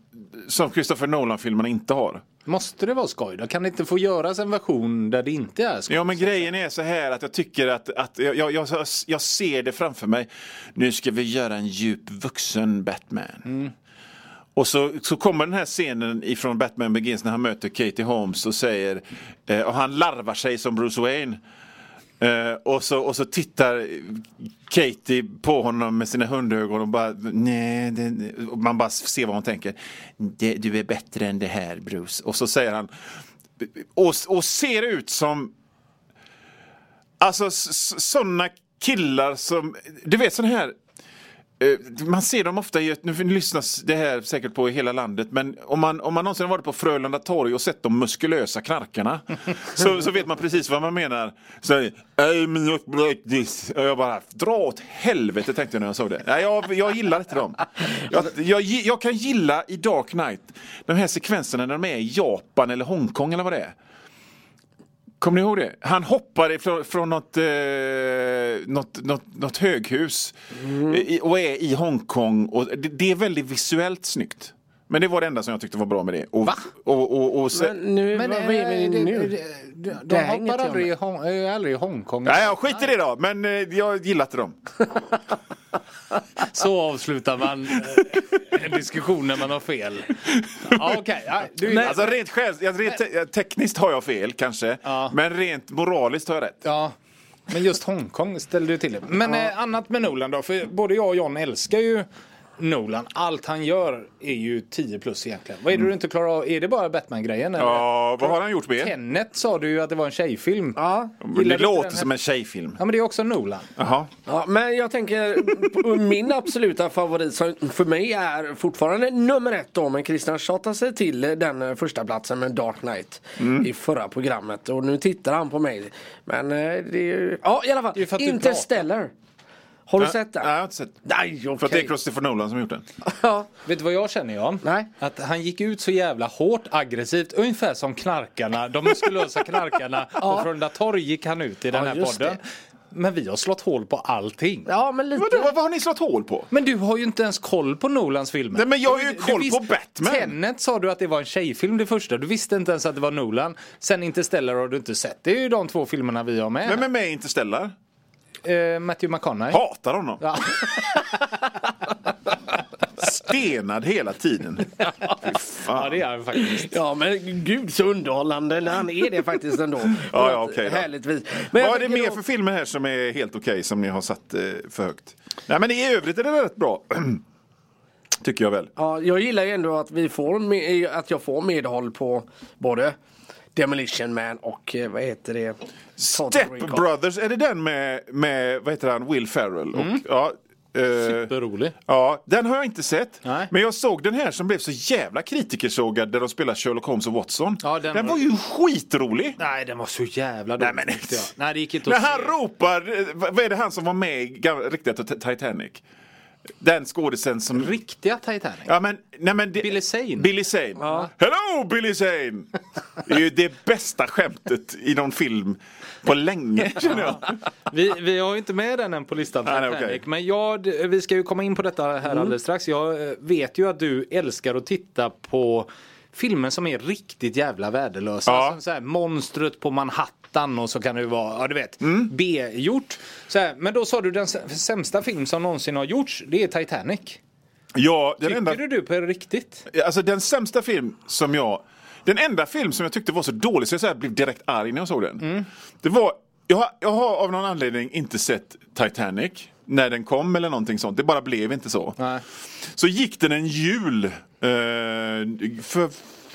som Christopher Nolan-filmerna inte har. Måste det vara skoj då? Kan det inte få göras en version där det inte är skoj? Ja men grejen är så här att jag tycker att, att jag, jag, jag, jag ser det framför mig. Nu ska vi göra en djup vuxen Batman. Och så, så kommer den här scenen ifrån Batman Begins när han möter Katie Holmes och säger eh, och han larvar sig som Bruce Wayne. Eh, och, så, och så tittar Katie på honom med sina hundögon och bara nej, det, och man bara ser vad hon tänker. Du är bättre än det här Bruce. Och så säger han och, och ser ut som Alltså sådana killar som, du vet sådana här man ser dem ofta i, nu lyssnas det här säkert på i hela landet, men om man, om man någonsin har varit på Frölunda torg och sett de muskulösa knarkarna så, så vet man precis vad man menar. Så, I'm not like this. Och jag bara, dra åt helvete tänkte jag när jag såg det. Nej, jag, jag gillar inte dem. Jag, jag, jag kan gilla i Dark Knight de här sekvenserna när de är i Japan eller Hongkong eller vad det är. Kommer ni ihåg det? Han hoppar ifrån, från något, eh, något, något, något höghus i, och är i Hongkong. Och det, det är väldigt visuellt snyggt. Men det var det enda som jag tyckte var bra med det. Och, Va? Och, och, och sen, Men nu, Men vad, eh, vad är det- nu? det- de- Det De inte hoppar jag aldrig i. Hong, aldrig i Hongkong. Nej, jag skiter i det då. Men eh, jag gillar inte dem. Så avslutar man eh, en diskussion när man har fel. Ja, Okej, ja, du Nej. Alltså rent, själv, ja, rent te- tekniskt har jag fel kanske. Ja. Men rent moraliskt har jag rätt. Ja, men just Hongkong ställde du till det. Men eh, annat med Nolan då? För både jag och John älskar ju Nolan. Allt han gör är ju 10 plus egentligen. Vad är det du inte klarar av? Är det bara Batman-grejen? Ja, vad har han gjort mer? Tenet sa du ju att det var en tjejfilm. Ja. Det låter som en tjejfilm. Ja men det är också Nolan. Jaha. Ja, men jag tänker, min absoluta favorit som för mig är fortfarande nummer ett då, men Christian tjatade sig till den första platsen med Dark Knight Mm. i förra programmet och nu tittar han på mig. Men eh, det är ju, ja i alla fall, Interstellar. Har du sett den? Nej, jag har inte sett. Nej, För att det är Christopher Nolan som gjort den. Ja. Vet du vad jag känner Jan? Nej. Att han gick ut så jävla hårt aggressivt. Ungefär som knarkarna, de muskulösa knarkarna på Frölunda torg gick han ut i den Ja, här just podden. det. Men vi har slått hål på allting. ja, men lite. Vadå, vad, vad har ni slått hål på? Men du har ju inte ens koll på Nolans filmer. Nej, men jag har ju Du- du koll på Batman. Tenet sa du att det var en tjejfilm det första. Du visste inte ens att det var Nolan. Sen Interstellar har du inte sett. Det är ju de två filmerna vi har med. Vem är med i Interstellar? Eh, Matthew McConaughey. Hatar honom. Ja. Stenad hela tiden. Ja, det är han faktiskt. Ja men gud så underhållande när han är det faktiskt ändå. Ja, ja, På ett okej då. Härligt vis. Men jag Vad är det mer då- för filmer här som är helt okej som ni har satt eh, för högt? Nej men i övrigt är det rätt bra. Tycker jag väl. Ja, jag gillar ju ändå att, vi får med, att jag får medhåll på både Demolition Man och eh, vad heter det? Total Step Recall. Brothers, är det den med, med vad heter han, Will Ferrell? Och, ja, eh, Superrolig. Ja, den har jag inte sett. Nej. Men jag såg den här som blev så jävla kritikersågad där de spelar Sherlock Holmes och Watson. Ja, den den var- var ju skitrolig. Nej, den var så jävla Nej, dålig men- tyckte jag. Nej, det gick inte När att han se. ropar, eh, vad är det han som var med i riktiga Titanic? Den skådisen som... Riktiga Titanic. Ja, men, nej, men det, Billy Zane. Billy Zane. Hello Billy Zane! Det är ju det bästa skämtet i någon film på länge känner jag. Vi, vi har ju inte med den än på listan Nej, nej, Titanic. okej. Men jag, vi ska ju komma in på detta här alldeles strax. Jag eh, vet ju att du älskar att titta på filmer som är riktigt jävla värdelösa. Ja. Som så här, monstret på Manhattan och så kan det ju vara, ja du vet, Mm. B-gjort. Men då sa du den sä- sämsta film som någonsin har gjorts, det är Titanic. Ja, Tycker enda, du på riktigt? alltså den sämsta film som jag... Den enda film som jag tyckte var så dålig så jag så blev direkt arg när jag såg den. Mm. Det var... Jag har, jag har av någon anledning inte sett Titanic när den kom eller någonting sånt. Det bara blev inte så. Nej. Så gick den en jul för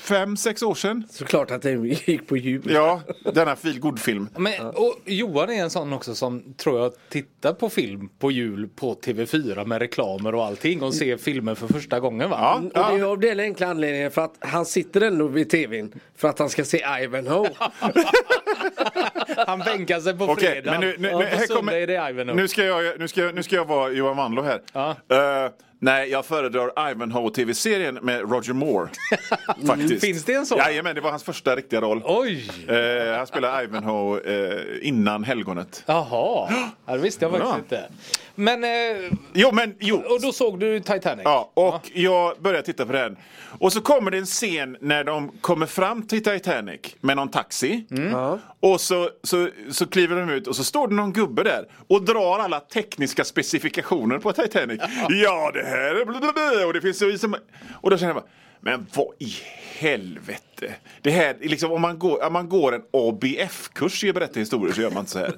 fem, sex år sedan. Såklart att den gick på jul. Ja, denna feel film Men, och Johan är en sån också som tror jag tittar på film på jul på TV4 med reklamer och allting och ser filmer för första gången va? Ja, Och det är av den enkla anledningen för att han sitter ändå vid tvn för att han ska se Ivanhoe. Han bänkar sig på Okej, fredag men nu, nu, nu, här kommer, är det Ivanhoe. nu, ska jag, nu, ska jag, nu ska jag vara Johan Wanlo här. Ja. Eh, nej, jag föredrar Ivanhoe TV-serien med Roger Moore. Faktiskt. Finns det en sån? Jajamän, det var hans första riktiga roll. Oj! Eh, han spelade Ivanhoe eh, innan Helgonet. Jaha, ja, det visste jag faktiskt Ja. inte. Men, eh, Jo, men jo. och då såg du Titanic? Ja, och jag började titta på den. Och så kommer det en scen när de kommer fram till Titanic med någon taxi. Ja. Och så, så, så kliver de ut och så står det någon gubbe där och drar alla tekniska specifikationer på Titanic. Ja, det här är blablabla, och det finns så. Och då känner jag bara, men vad i helvete. Det här, liksom, om man går, om man går en ABF-kurs i att berätta historier så gör man inte så här.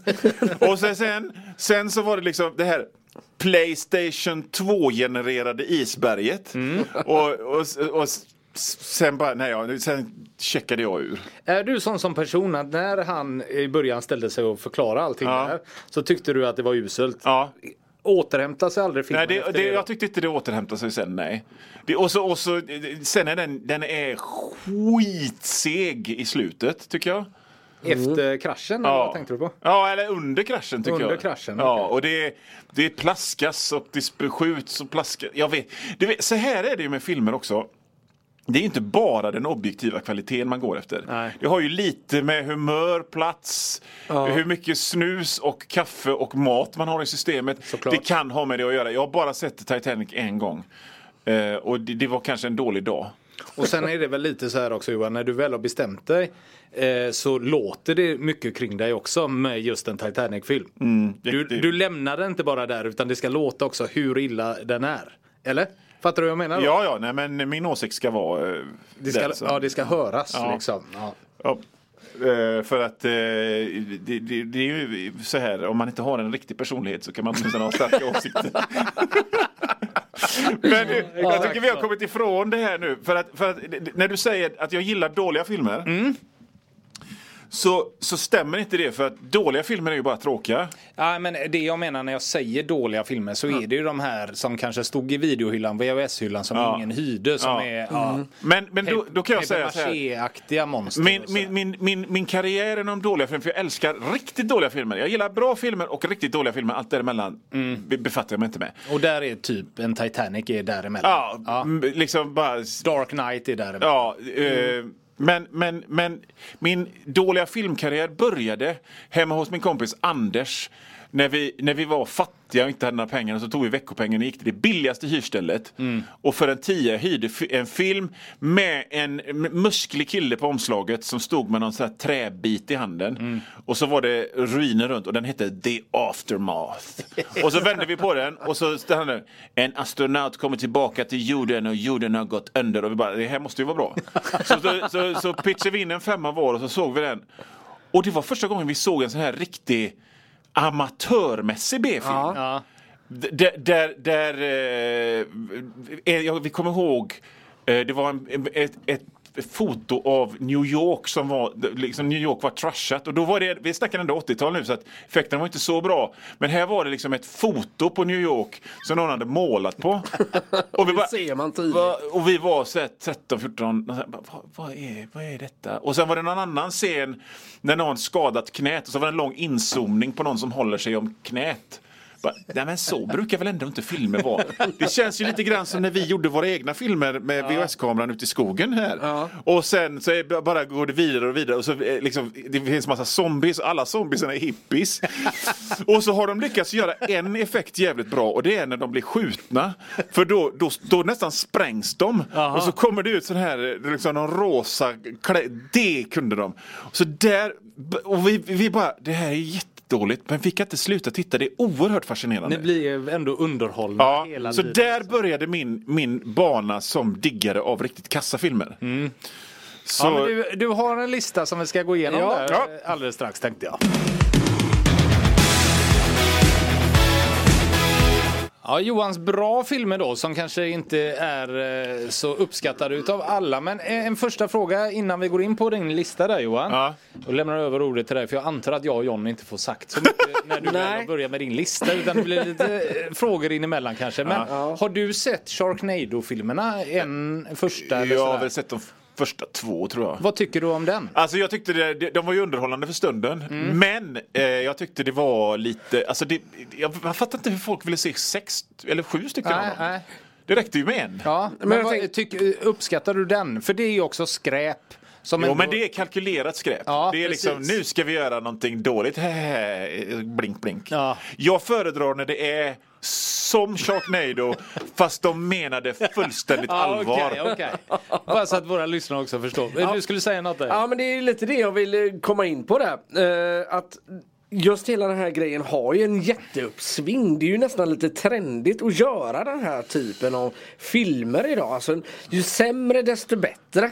och sen, sen, sen så var det liksom det här Playstation 2-genererade isberget. Och, och, och, s- sen bara, nej, ja, sen checkade jag ur. Är du sån som person att när han i början ställde sig och förklarade allting Ja. där så tyckte du att det var uselt? Ja. Återhämtar sig aldrig filmen Nej, det, det, det? jag tyckte inte det återhämtade sig sen, nej. Det, och så, och så, sen är den, den är skitseg i slutet, tycker jag. Efter kraschen, eller vad tänkte du på? Ja, eller under kraschen tycker Under jag. kraschen, Ja, okej. och det, det plaskas och det skjuts och plaskas. Jag vet, vet, så här är det ju med filmer också. Det är inte bara den objektiva kvaliteten man går efter. Nej. Det har ju lite med humör, plats, hur mycket snus och kaffe och mat man har i systemet. Såklart. Det kan ha med det att göra. Jag har bara sett Titanic en gång. Eh, och det, det var kanske en dålig dag. Och sen är det väl lite så här också Johan, när du väl har bestämt dig eh, så låter det mycket kring dig också med just en Titanic-film. du, Mm, det- du lämnar den inte bara där utan det ska låta också hur illa den är. Eller? Fattar du vad jag menar? då? Ja, ja, nej, men min åsikt ska vara eh, det ska, den, så. ja, det ska höras Ja. liksom. Ja. Ja. Eh, för att eh, det, det, det är ju så här, om man inte har en riktig personlighet så kan man åtminstone ha starka åsikter. Men eh, jag tycker vi har kommit ifrån det här nu. För att, för att när du säger att jag gillar dåliga filmer. Mm. Så, så stämmer inte det för att dåliga filmer är ju bara tråkiga. Ja, men det jag menar när jag säger dåliga filmer så är det ju de här som kanske stod i videohyllan, VHS-hyllan som Ja. ingen hyrde som Ja. är ja, Men, men då, då kan jag säga så här. monster. Min, min, min, min, min karriär inom dåliga filmer, för jag älskar riktigt dåliga filmer. Jag gillar bra filmer och riktigt dåliga filmer. Allt däremellan Mm. be- befattar jag mig inte med. Och där är typ en Titanic är däremellan. Ja, Ja. liksom bara... Dark Knight är däremellan. Ja, eh, men, men, men min dåliga filmkarriär började hemma hos min kompis Anders. När vi, när vi var fattiga och inte hade några pengar så tog vi veckopengen och gick till det billigaste hyrstället. Och för en tia hyrde en film med en musklig kille på omslaget som stod med någon sån här träbit i handen. Och så var det ruiner runt och den hette The Aftermath. och så vände vi på den och så stod det En astronaut kommer tillbaka till jorden och jorden har gått under. Och vi bara, det här måste ju vara bra. så, så, så, så pitchade vi in en femma var och så såg vi den. Och det var första gången vi såg en sån här riktig amatörmässig B-film. Ja. Där, där, där eh, eh, jag- vi kommer ihåg, eh, det var en, ett, ett foto av New York som var, liksom New York var trashat och då var det, vi snackar ändå 80-tal nu så att effekterna var inte så bra. Men här var det liksom ett foto på New York som någon hade målat på. Och vi bara, ser man. Va- och vi var så här 13, 14, och så här, bara, vad, vad, är, vad är detta? Och sen var det någon annan scen när någon skadat knät och så var det en lång inzoomning på någon som håller sig om knät. Nej men så brukar väl ändå inte filmer vara. Det känns ju lite grann som när vi gjorde våra egna filmer med VHS-kameran ute i skogen här. Och sen så är, bara går det vidare och vidare och så eh, liksom, det finns massa zombies alla zombiesarna är hippies. och så har de lyckats göra en effekt jävligt bra och det är när de blir skjutna. För då, då, då nästan sprängs de. Och så kommer det ut sån här, eh, liksom någon rosa klä- Det kunde de. Så där, och vi, vi bara, det här är jättedåligt men vi kan inte sluta titta, det är oerhört fascinerande. Ni blir ändå underhållna Ja, hela så tiden. där började min, min bana som diggare av riktigt kassafilmer. Så, Ja, du, du har en lista som vi ska gå igenom Ja. där Ja. eh, alldeles strax tänkte jag. Ja, Johans bra filmer då som kanske inte är eh, så uppskattade utav alla. Men eh, en första fråga innan vi går in på din lista där Johan. Ja. Då lämnar över ordet till dig för jag antar att jag och John inte får sagt så mycket när du väl börjat med din lista. Utan det blir lite eh, frågor in emellan kanske. Men har du sett Sharknado-filmerna? En första jag har väl sett de första två tror jag. Vad tycker du om den? Alltså jag tyckte det, det, de var ju underhållande för stunden. Mm. Men eh, jag tyckte det var lite, alltså det, jag, jag fattar inte hur folk ville se sex eller sju stycken av Nej, dem. nej. Det räckte ju med en. Ja, men, Men vad, tyck, uppskattar du den? För det är ju också skräp. Som Jo ändå- men det är kalkylerat skräp. Ja, det är liksom, nu ska vi göra någonting dåligt. blink blink. Ja. Jag föredrar när det är som Sharknado fast de menade fullständigt Ja, allvar. okej, okej. Bara så att våra lyssnare också förstår. Du skulle säga något där? Ja men det är lite det jag vill eh, komma in på där. Eh, att just hela den här grejen har ju en jätteuppsving. Det är ju nästan lite trendigt att göra den här typen av filmer idag. Alltså, ju sämre desto bättre.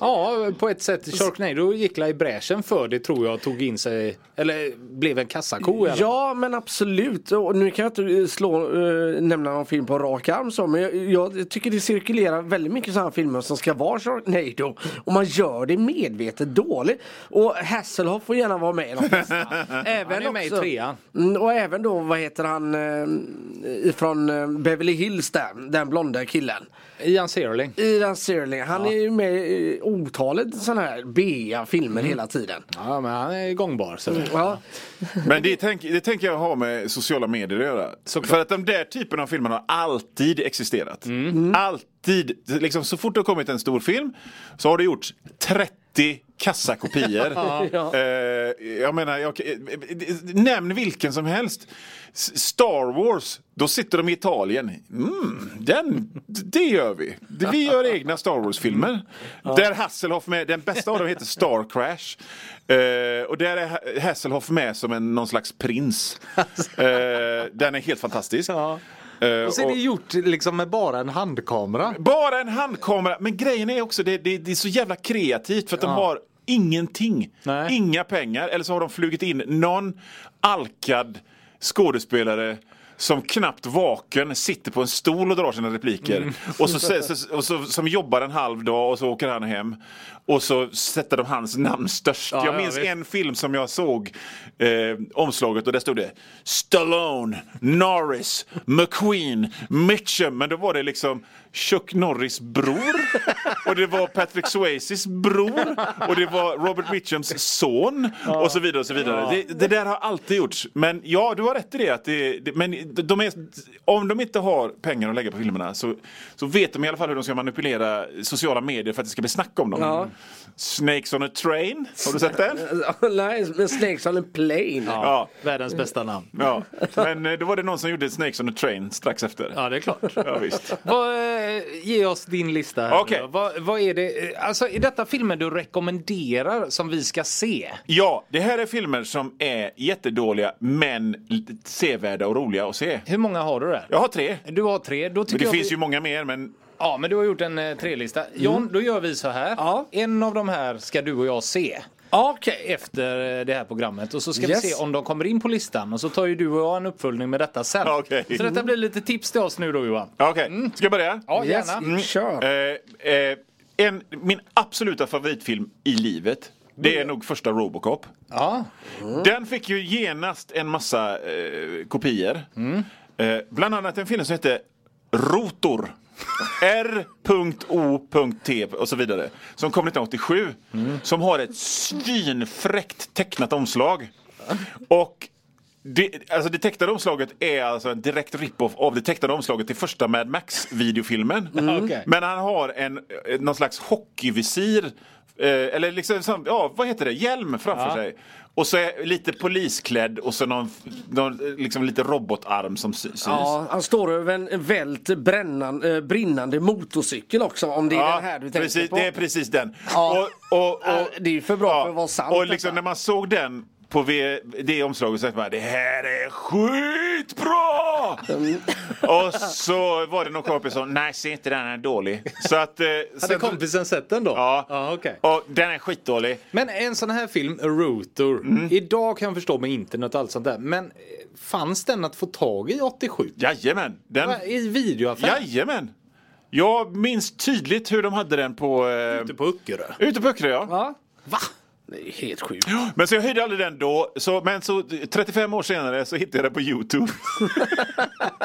Ja, på ett sätt. Sharknado gick la i bräschen för det tror jag tog in sig, eller blev en kassako i fall. Ja men absolut. Och nu kan jag inte eh, slå, eh, nämna någon film på rak arm så men jag, jag tycker det cirkulerar väldigt mycket sådana filmer som ska vara Sharknado. Och man gör det medvetet dåligt. Och Hasselhoff får gärna vara med i de flesta. Även Han är med i också- trean. Mm, och även då, vad heter han eh, ifrån eh, Beverly Hills där, den blonda killen. Ian Searling. Ian Searling, han är ju med i otalet sådana här B-filmer hela tiden. Ja, men han är gångbar. Så. Ja. Men det, tänk, det tänker jag ha med sociala medier att göra. För att de där typerna av filmer har alltid existerat. Alltid. Liksom, så fort det har kommit en stor film så har det gjorts 30 kassakopior. eh, jag menar, jag, eh, nämn vilken som helst. Star Wars, då sitter de i Italien. Mm, den, det gör vi. Vi gör egna Star Wars-filmer. Där Hasselhoff med, den bästa av dem heter Star Crash. Eh, och där är Ha- Hasselhoff med som en, någon slags prins. Eh, den är helt fantastisk. Ja. Eh, Och så är och- det gjort liksom med bara en handkamera. bara en handkamera. Men grejen är också, det, det, det är så jävla kreativt för att de har ingenting. Nej. Inga pengar. Eller så har de flugit in någon alkad skådespelare som knappt vaken sitter på en stol och drar sina repliker. Mm. Och, så, och så, som jobbar en halv dag och så åker han hem. Och så sätter de hans namn störst. Ja, jag ja, minns visst. en film som jag såg eh, omslaget och där stod det Stallone, Norris, McQueen, Mitchum. Men då var det liksom Chuck Norris bror och det var Patrick Swayzes bror och det var Robert Mitchums son och så vidare. och så vidare. Det, det där har alltid gjorts. Men ja, du har rätt i det. Att det, det men de är, om de inte har pengar att lägga på filmerna så, så vet de i alla fall hur de ska manipulera sociala medier för att det ska bli snack om dem. Ja. Snakes on a train, har du sett den? Nej, men Snakes on a plane. Ja. Världens bästa namn. Ja, men eh, då var det någon som gjorde Snakes on a train strax efter. Ja, det är klart. Ja, visst. Vad, eh, ge oss din lista här då. vad, vad är det, eh, alltså är detta filmer du rekommenderar som vi ska se? Ja, det här är filmer som är jättedåliga men sevärda och roliga att se. Hur många har du där? Jag har tre. Du har tre. Då tycker Men det finns vi... ju många mer men Ja, men du har gjort en eh, trelista. John, då gör vi så här. Ja. En av de här ska du och jag se. Okej. efter eh, det här programmet och så ska Yes. vi se om de kommer in på listan och så tar ju du och jag en uppföljning med detta sen. Okej. Så detta blir lite tips till oss nu då Johan. okej, ska jag börja? Ja, Yes. gärna. Mm. Kör. Eh, eh, en, min absoluta favoritfilm i livet det är nog första Robocop. Ja. Den fick ju genast en massa eh, kopior. Eh, bland annat en film som heter Rotor. R.O.T och så vidare. Som kom 1987. Som har ett svinfräckt tecknat omslag. Och det, alltså det tecknade omslaget är alltså en direkt rip-off av det tecknade omslaget till första Mad Max-videofilmen. Okej. Men han har en, eh, någon slags hockeyvisir, eh, eller liksom, som- ja vad heter det, hjälm framför Ja. sig. Och så är lite polisklädd och så någon, någon eh, liksom lite robotarm som sy- syns. Ja, han står över en vält brännan, eh, brinnande motorcykel också om det är den här du tänker precis, på. det är precis den. Ja. Och, och, och, Ja, det är ju för bra för att vara sant, Och liksom när man såg den på v, det omslaget så man det här är skitbra! Mm. och så var det någon kompis som nej se inte den, den är dålig. Så att... Eh, Hade sen- kompisen sett den då? Ja. ja okej. Och den är skitdålig. Men en sån här film, Rotor, Mm. idag kan jag förstå med internet och allt sånt där. Men eh, fanns den att få tag i 87? Jajamän! Den, Va, I videoaffär? jajamän! Jag minns tydligt hur de hade den på... Eh, Ute på Öckerö? ute på Öckerö ja. Ja. Va? Det är helt sjukt. Men så jag höjde aldrig den då. Så, men så 35 år senare så hittade jag den på Youtube.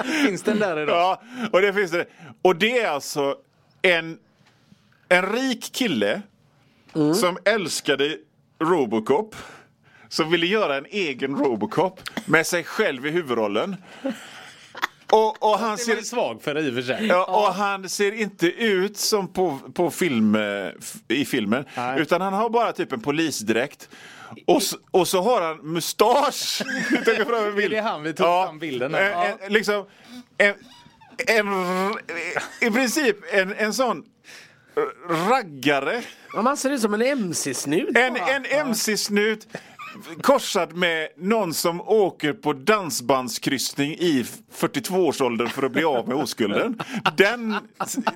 Finns den där idag? Ja, och det finns det. Och det är alltså en, en rik kille som älskade Robocop. Som ville göra en egen Robocop med sig själv i huvudrollen. Och, och han Det ser... svag för i och för sig. Ja, och han ser inte ut som på, på film, eh, i filmen. Nej. Utan han har bara typ en polisdräkt. Och, och så har han mustasch. Jag tänker fram en bild. Det är han vi tog fram bilden här. En, en, liksom, en, en, I princip en, en sån raggare. Ja, man ser ut som en MC-snut. En, en MC-snut korsad med någon som åker på dansbandskryssning i 42-årsåldern för att bli av med oskulden. Den,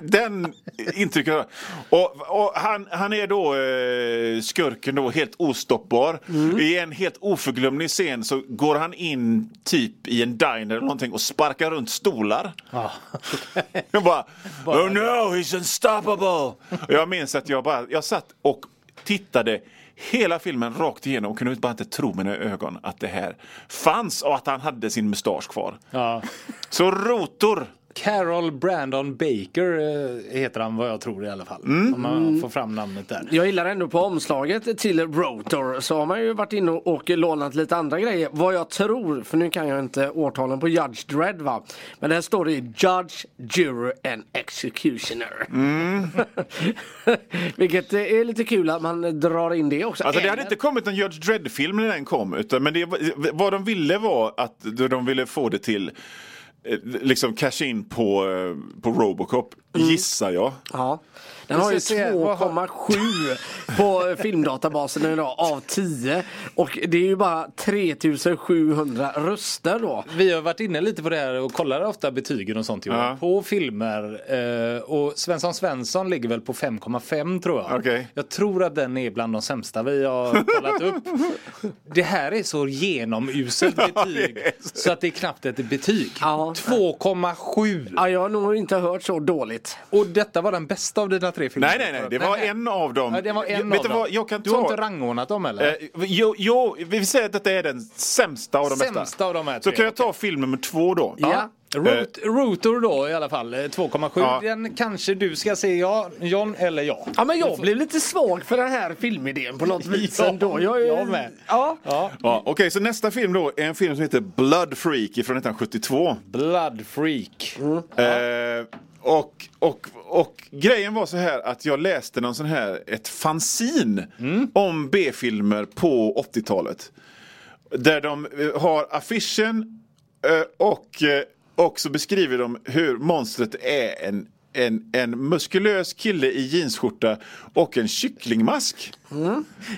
den intrycket. Och, och han, han är då eh, skurken då helt ostoppbar. I en helt oförglömlig scen så går han in typ i en diner eller någonting och sparkar runt stolar. Jag bara, oh no, he's unstoppable. Och jag minns att jag bara, jag satt och tittade hela filmen rakt igenom och kunde bara inte tro mina ögon att det här fanns och att han hade sin mustasch kvar. Ja. Så Rotor. Carol Brandon Baker eh, heter han vad jag tror i alla fall. Mm. Om man får fram namnet där. Jag gillar ändå på omslaget till Rotor så har man ju varit inne och lånat lite andra grejer. Vad jag tror, för nu kan jag inte årtalen på Judge Dredd va. Men där står det Judge, Juror and Executioner. Mm. Vilket är lite kul att man drar in det också. Alltså det hade inte kommit en Judge Dredd-film när den kom. Utan, men det, vad de ville var att de ville få det till eh, liksom cash in på, eh, på Robocop, gissar jag. Ja. Den har ju ska se, vad har- 2,7 på filmdatabasen idag av 10. Och det är ju bara 3700 röster då. Vi har varit inne lite på det här och kollar ofta betygen och sånt Ja. på filmer. Eh, och Svensson Svensson ligger väl på 5,5 tror jag. Okej. Jag tror att den är bland de sämsta vi har kollat upp. Det här är så genomuselt betyg så att det är knappt ett betyg. Ja. 2,7. Ja, jag har nog inte hört så dåligt. Och detta var den bästa av dina tre filmer? Nej, nej, nej, det var en av dem. Ja, det var en Vet av dem. vad, jag kan Du har ta... inte rangordnat dem eller? Eh, jo, jo, vi vill säga att detta är den sämsta av de bästa. Sämsta av de här Så tre, kan jag ta film nummer två då. Ja. Root, Rotor då i alla fall, eh, 2,7. Ja. Den kanske du ska se, ja, John eller jag. Ja men jag blev lite svag för den här filmidén på något vis Ja, ändå. Jag, är- jag med. Ja. Ja. Ja, Okej, så nästa film då är en film som heter Blood Freak från 1972. Blood Freak. Eh, och, och, och grejen var så här att jag läste någon sån här, ett fanzine om B-filmer på 80-talet. Där de eh, har affischen eh, och, eh, och så beskriver de hur monstret är en, en, en muskulös kille i jeansskjorta och en kycklingmask.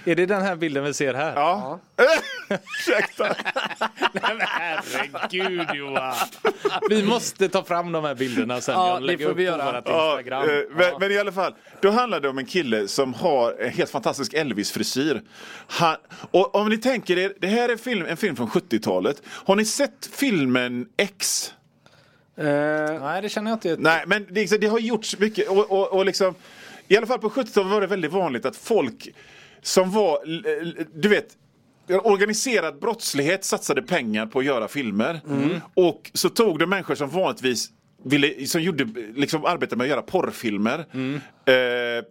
Är det den här bilden vi ser här? Ja. Ursäkta. Nej, men herregud Johan. Vi måste ta fram de här bilderna sen. Ja, det får vi göra. Ja, eh, men, men i alla fall, då handlar det om en kille som har en helt fantastisk Elvis-frisyr. Han, och om ni tänker er, det här är film, en film från 70-talet. Har ni sett filmen X? Eh, Nej, det känner jag inte. Nej, men det, liksom- det har gjorts mycket. Och, och, och liksom, I alla fall på 70-talet var det väldigt vanligt att folk som var, du vet, organiserad brottslighet satsade pengar på att göra filmer. Och så tog de människor som vanligtvis ville, som gjorde, liksom arbetade med att göra porrfilmer. Eh,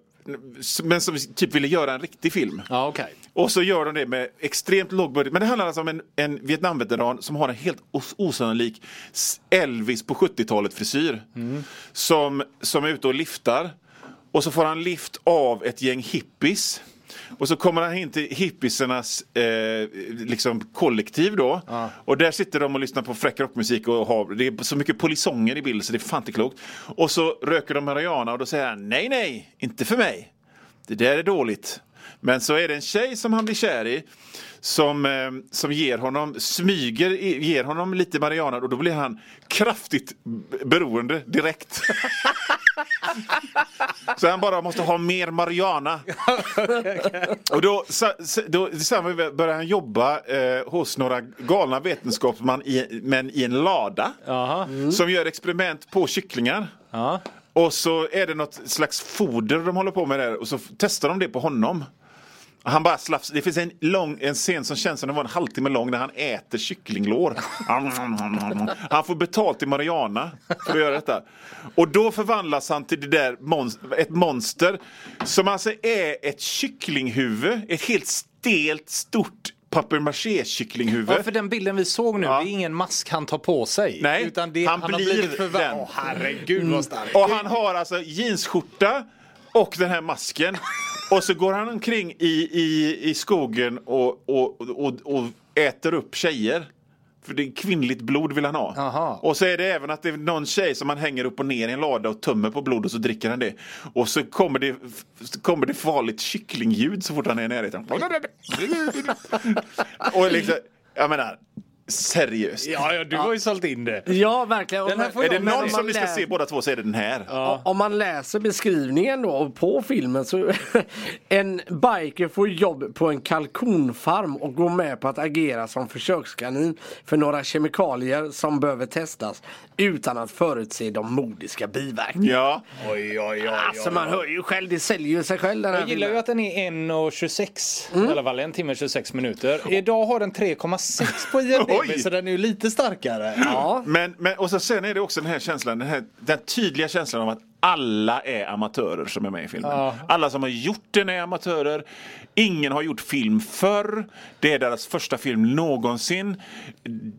men som typ ville göra en riktig film. Ja, okej. Och så gör de det med extremt låg budget. Men det handlar alltså om en, en Vietnamveteran som har en helt os- osannolik Elvis på 70-talet frisyr. Som, som är ute och liftar. Och så får han lift av ett gäng hippies. Och så kommer han in till hippisarnas eh, liksom kollektiv då. Och där sitter de och lyssnar på fräck rockmusik och har, det är så mycket polisonger i bild så det är fan inte klokt. Och så röker de marijuana och då säger han nej nej, inte för mig. Det där är dåligt. Men så är det en tjej som han blir kär i som, eh, som ger honom, smyger, ger honom lite marijuana och då blir han kraftigt beroende direkt. så han bara måste ha mer marijuana. och då, då börjar han jobba eh, hos några galna vetenskapsmän i, men i en lada. Jaha. Som gör experiment på kycklingar. Ja. Och så är det något slags foder de håller på med där och så testar de det på honom. Han bara slafs. Det finns en, lång, en scen som känns som den var en halvtimme lång när han äter kycklinglår. Han får betalt i Mariana för att göra detta. Och då förvandlas han till det där monst- ett monster som alltså är ett kycklinghuvud. Ett helt stelt stort papier-maché kycklinghuvud. Ja, för den bilden vi såg nu, Ja. det är ingen mask han tar på sig. Nej, utan det, han har blir blivit förva- den. Åh, herregud vad starkt. Och han har alltså jeansskjorta och den här masken. Och så går han omkring i, i, i skogen och, och, och, och äter upp tjejer. För det är kvinnligt blod vill han ha. Aha. Och så är det även att det är någon tjej som han hänger upp och ner i en lada och tömmer på blod och så dricker han det. Och så kommer det, så kommer det farligt kycklingljud så fort han är i närheten. och liksom, jag menar, seriöst. Ja, ja, du har ju sålt in det. Ja, verkligen. Den här Är det någon om som ni ska se båda två så är det den här. O- Om man läser beskrivningen då på filmen så en biker får jobb på en kalkonfarm och går med på att agera som försökskanin för några kemikalier som behöver testas utan att förutse de modiska biverkningarna. Ja. Oj, oj, oj. Alltså man hör ju själv, det säljer ju sig själv den här Jag gillar ju filmen. att den är 1.26 Mm. i alla fall, en timme och 26 minuter. Idag har den 3,6 på IMDB Oj. så den är ju lite starkare. Ja, Men, men och så sen är det också den här känslan, den, här, den tydliga känslan av att alla är amatörer som är med i filmen. Ja. Alla som har gjort den är amatörer. Ingen har gjort film förr. Det är deras första film någonsin.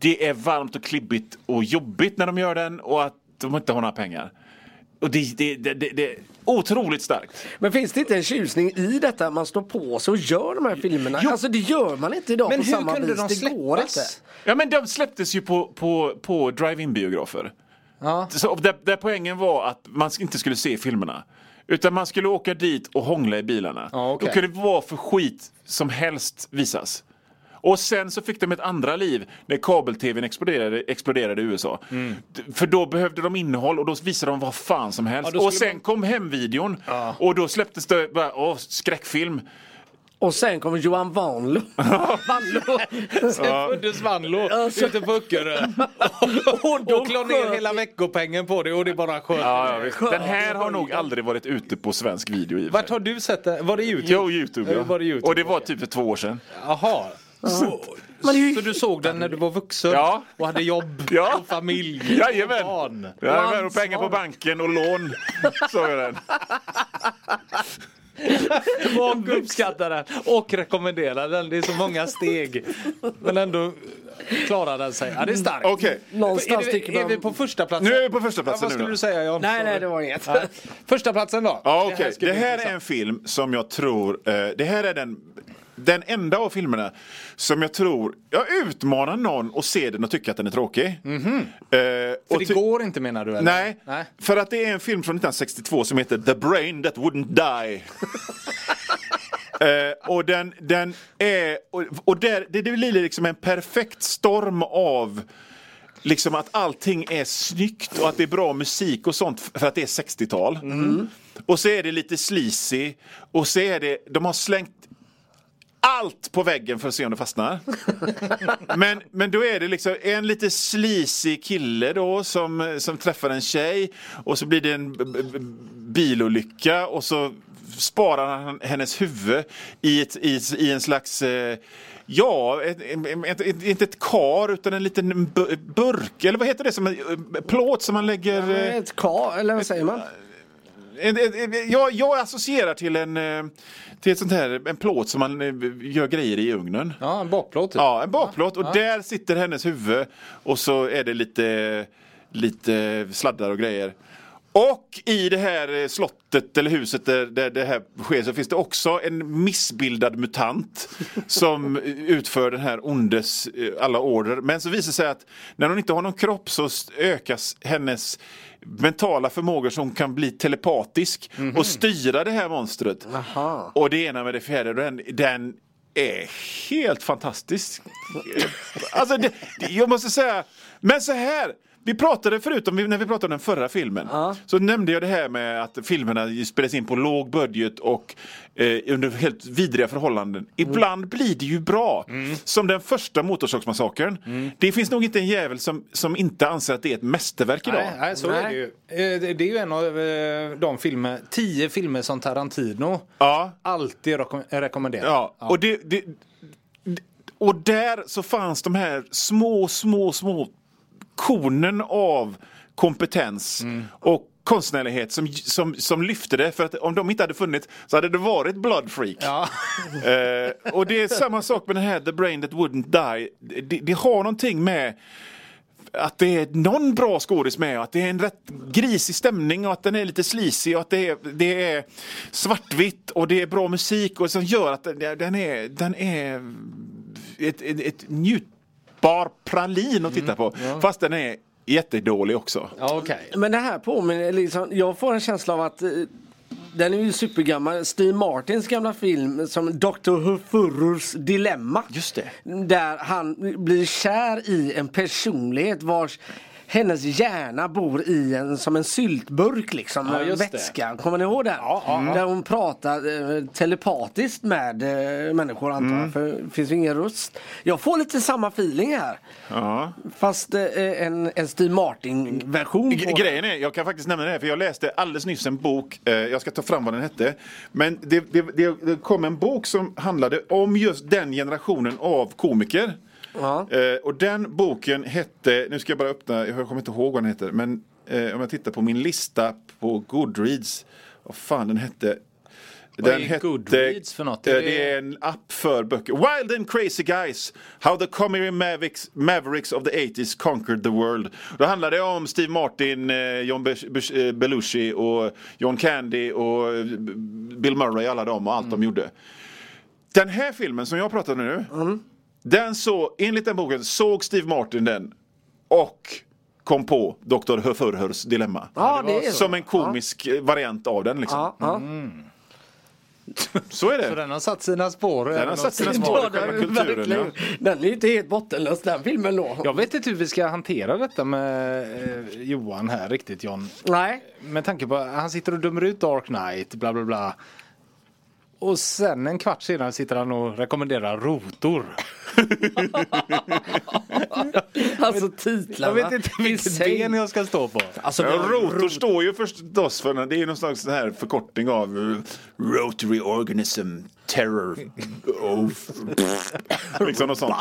Det är varmt och klibbigt och jobbigt när de gör den och att de inte har några pengar. Och det, det, det, det, det är otroligt starkt. men finns det inte en tjusning i detta att man står på sig och gör de här filmerna? Jo. Alltså det gör man inte idag Men på hur samma kunde vis. de det går inte. släppas? Ja men de släpptes ju på, på, på drive-in biografer. Ja. Så där, där poängen var att man inte skulle se filmerna. Utan man skulle åka dit och hångla i bilarna. Ja, okej. Då kunde det vara för skit som helst visas. Och sen så fick de ett andra liv när kabel-tvn exploderade, exploderade i USA. Mm. För då behövde de innehåll och då visade de vad fan som helst. Ja, och sen man- kom hemvideon och då släpptes det bara, åh, skräckfilm. Och sen kommer Johan Vanlo. Vanlo. Sen föddes Vanlo ute på Öckerö. och då klade ner hela veckopengen på det och det bara sköt. Ja, ja. Den här har nog aldrig varit ute på svensk video i och Vart har du sett den? Var det Youtube? Jo, Youtube, Ja, ja. var det YouTube? Och det var typ för två år sedan. Jaha. Så, så du såg den när du var vuxen Ja. och hade jobb Ja. och familj Jajamän! och barn? Jajamän, och pengar på banken och lån. Så är den. Och uppskattar den och rekommenderar den. Det är så många steg. Men ändå klarar den sig. Ja, det är starkt. Okej, Någonstans är, vi, är vi på första platsen? nu är vi på första Ja, platsen vad nu skulle då. du säga Jan? Nej, nej, det var inget. Ja. Första platsen då? Ja, Det okej. här Det här är en film som jag tror, eh, det här är den den enda av filmerna som jag tror, jag utmanar någon att se den och tycka att den är tråkig. Eh, För det går inte menar du? Eller? Nej, nej. för att det är en film från 1962 som heter The Brain That Wouldn't Die. Eh, och den, den är, och, och där, det, det blir liksom en perfekt storm av liksom att allting är snyggt och att det är bra musik och sånt för att det är 60-tal. Och så är det lite sleazy och så är det, de har slängt allt på väggen för att se om det fastnar. men, men då är det liksom en lite sleazy kille då som, som träffar en tjej och så blir det en bilolycka och så sparar han hennes huvud i, ett, i, i en slags eh, Ja, ett, ett, ett, inte ett kar utan en liten bu- burk eller vad heter det som en eh, plåt som man lägger eh, Ett K, eller vad säger man? Jag, jag associerar till en, eh, till ett sånt här, en plåt som man eh, gör grejer i ugnen. Ja, en bakplåt. typ. Ja, en bakplåt och där sitter hennes huvud och så är det lite, lite sladdar och grejer. Och i det här eh, slottet eller huset där, där det här sker så finns det också en missbildad mutant som utför den här ondes alla order. Men så visar det sig att när hon inte har någon kropp så ökas hennes mentala förmågor som kan bli telepatisk och styra det här monstret. Aha. Och det ena med det fjärde, den, den är helt fantastisk. alltså, det, det, jag måste säga, men så här. Vi pratade förut om, när vi pratade om den förra filmen, så nämnde jag det här med att filmerna spelas in på låg budget och eh, under helt vidriga förhållanden. Ibland blir det ju bra. Som den första Motorsågsmassakern. Det finns nog inte en jävel som, som inte anser att det är ett mästerverk idag. Nej, nej, så Nej. är det ju. Eh, det- är ju en av eh, de filmer, tio filmer som Tarantino Ja. alltid rekom- rekommenderar. Ja, och det, det, det- och där så fanns de här små, små, små kornen av kompetens och konstnärlighet som, som, som lyfte det. För att om de inte hade funnits så hade det varit Blood Freak. Ja. Eh, och det är samma sak med den här The Brain That Wouldn't Die. Det, det har någonting med att det är någon bra skådis med att det är en rätt grisig stämning och att den är lite sleazy och att det är, det är svartvitt och det är bra musik och som gör att den, den är, den är ett, ett, ett njutbar pralin att titta på. Fast den är jättedålig också. Ja, okej. Men det här påminner liksom, jag får en känsla av att eh, den är ju supergammal. Steve Martins gamla film som Dr. Furrurs dilemma. Just det. Där han blir kär i en personlighet vars hennes hjärna bor i en som en syltburk liksom. Ja, just det. vätska. Kommer ni ihåg den? Ja, ja, ja. Där hon pratar eh, telepatiskt med eh, människor antar Mm. jag. För det finns ju ingen röst. Jag får lite samma feeling här. Ja. Fast eh, en, en Steve Martin version. G- Grejen är, jag kan faktiskt nämna det här, för jag läste alldeles nyss en bok, eh, jag ska ta fram vad den hette. Men det, det, det, det kom en bok som handlade om just den generationen av komiker. Ja. Eh, och den boken hette, nu ska jag bara öppna, jag kommer inte ihåg vad den heter, men eh, om jag tittar på min lista på Goodreads, vad fan den hette. Vad är Goodreads för något? eh, Är Det det- är en app för böcker. Wild and crazy guys. How the comedy mavericks, mavericks of the 80s conquered the world. Då handlar det om Steve Martin, eh, John eh, Belushi och John Candy och Bill Murray, alla dem och allt Mm. de gjorde. Den här filmen som jag pratar nu, den så, enligt den boken såg Steve Martin den och kom på Dr. Höfurhurs dilemma. Ja, det är så. Som en komisk eh, variant av den liksom. Ja, ja. Så är det. Så den har satt sina spår. Den har satt sina spår. I själva kulturen, verkligen. Den är ju inte helt bottenlös den filmen då. Jag vet inte hur vi ska hantera detta med eh, Johan här riktigt John. Nej. Med tanke på att han sitter och dömer ut Dark Knight, bla bla bla. Och sen en kvart senare sitter han och rekommenderar rotor. Alltså titlarna. Jag vet inte vilket ben jag ska stå på. Alltså, Ja, rotor står ju förstås för, det är någon slags här förkortning av eh, Rotary Organism Terror. of, liksom något sånt.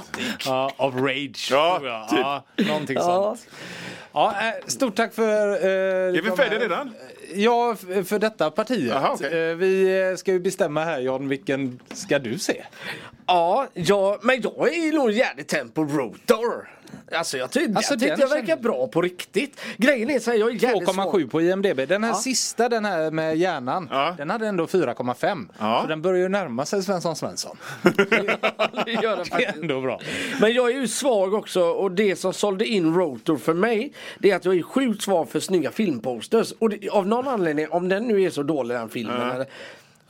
Ja, of rage. Ja, jag. typ. ja, någonting sånt. Ja, eh, stort tack för... Eh, Är vi de färdiga här- redan? Ja, för detta partiet. Jaha, okej. Eh, Vi eh, ska ju bestämma här John, vilken ska du se? Ja, ja, men jag är nog jävligt på Rotor. Alltså jag, ty- Alltså, jag tyckte det verkar känner- bra på riktigt. Grejen är så här, jag är jävligt 2,7 på IMDB. Den här Ja. sista, den här med hjärnan, Ja. den hade ändå 4,5. Ja. Så den börjar ju närma sig Svensson Svensson. det gör den Det är faktiskt. ändå bra. Men jag är ju svag också och det som sålde in Rotor för mig Det är att jag är sjukt svag för snygga filmposters Och det, av någon anledning, om den nu är så dålig den filmen eller,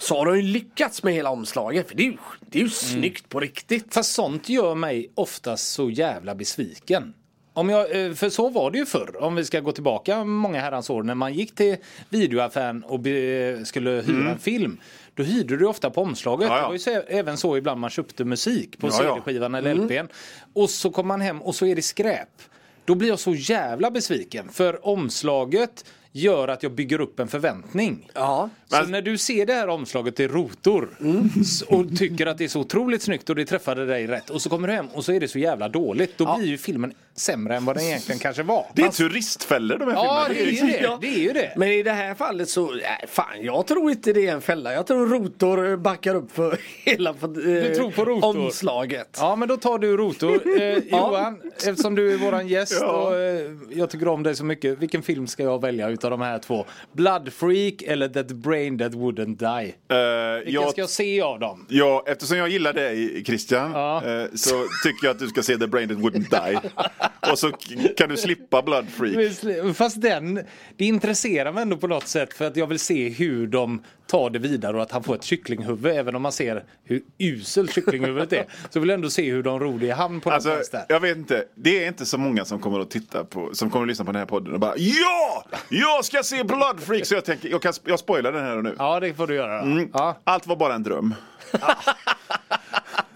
Så har de ju lyckats med hela omslaget för det är ju, det är ju snyggt på riktigt Fast sånt gör mig oftast så jävla besviken. Om jag, eh, för så var det ju förr, om vi ska gå tillbaka många herrans år, när man gick till videoaffären och be, skulle hyra en film. Då hyrde du ofta på omslaget. Ja, ja. Det var ju så, även så ibland man köpte musik på Ja. CD-skivan eller LPn. Och så kommer man hem och så är det skräp. Då blir jag så jävla besviken. För omslaget gör att jag bygger upp en förväntning. Ja. Så Men- när du ser det här omslaget till rotor s- och tycker att det är så otroligt snyggt och det träffade dig rätt och så kommer du hem och så är det så jävla dåligt. Då blir ju filmen sämre än vad den egentligen kanske var. Det är turistfällor de här Ja, filmerna. det är ju det. Det är ju det. Men i det här fallet så, nej, fan jag tror inte det är en fälla. Jag tror rotor backar upp för hela eh, Du tror på rotor? omslaget. Ja men då tar du rotor. Eh, Johan, eftersom du är våran gäst Ja. och eh, jag tycker om dig så mycket. Vilken film ska jag välja utav de här två? Blood Freak eller That Brain That Wouldn't Die? Eh, Vilken jag, ska jag se av dem? ja, eftersom jag gillar dig Christian Ja. eh, så tycker jag att du ska se The Brain That Wouldn't Die. Och så kan du slippa Blood Freak. Fast den, det intresserar mig ändå på något sätt för att jag vill se hur de tar det vidare och att han får ett kycklinghuvud. Även om man ser hur uselt kycklinghuvudet är. Så vill jag ändå se hur de ror det i hamn på något Alltså, vänster. jag vet inte. Det är inte så många som kommer att titta på, som kommer att lyssna på den här podden och bara Ja! Jag ska se Blood Freak! Så jag tänker, jag, kan, jag spoilar den här och nu. Ja det får du göra. då. Ja. Allt var bara en dröm.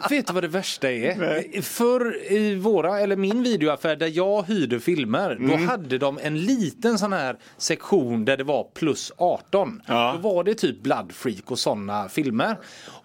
Vet du vad det värsta är? Förr i våra, eller min videoaffär där jag hyrde filmer, Mm. då hade de en liten sån här sektion där det var plus 18. Ja. Då var det typ Blood Freak och sådana filmer.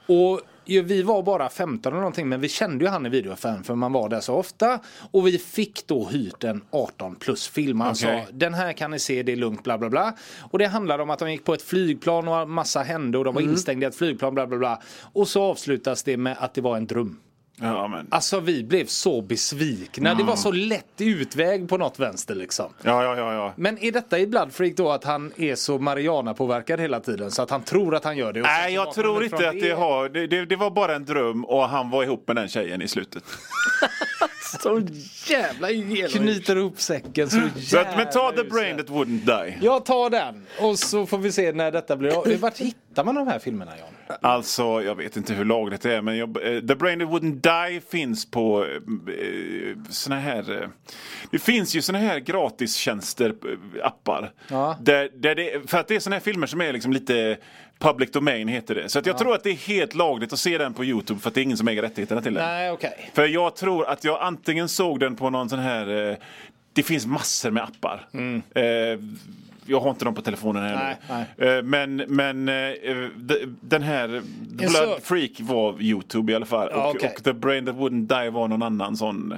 Och vi var bara 15 eller någonting men vi kände ju han i videoaffären för man var där så ofta. Och vi fick då hyrt en 18 plus film. Han Okej. sa den här kan ni se, det är lugnt bla bla bla. Och det handlade om att de gick på ett flygplan och massa hände och de var instängda i ett flygplan bla bla bla. Och så avslutas det med att det var en dröm. Ja, men. Alltså vi blev så besvikna. Det var så lätt utväg på något vänster liksom. Ja, ja, ja, ja. Men är detta i Blood Freak då att han är så Mariana-påverkad hela tiden så att han tror att han gör det? Nej, jag tror inte att det har... Det, det, det var bara en dröm och han var ihop med den tjejen i slutet. Så jävla genom. Knyter ihop säcken så Så att, men ta jävla The. Brain That Wouldn't Die. Jag tar den och så får vi se när detta blir av. Vart hittar man de här filmerna Jan? Alltså, jag vet inte hur lagligt det är, men jag, eh, The Brain That Wouldn't Die finns på eh, såna här... Eh, det finns ju såna här gratistjänster, appar. Ja. Där, där det, för att det är såna här filmer som är liksom lite public domain heter det. Så jag tror att det är helt lagligt att se den på Youtube för att det är ingen som äger rättigheterna till den. Nej okej. För jag tror att jag antingen såg den på någon sån här... Eh, det finns massor med appar. Eh, jag har inte dem på telefonen här Nej, nu. Eh, men men eh, de- den här Blood Freak var Youtube i alla fall. Ja, och, okej. och The Brain That Wouldn't Die var någon annan sån,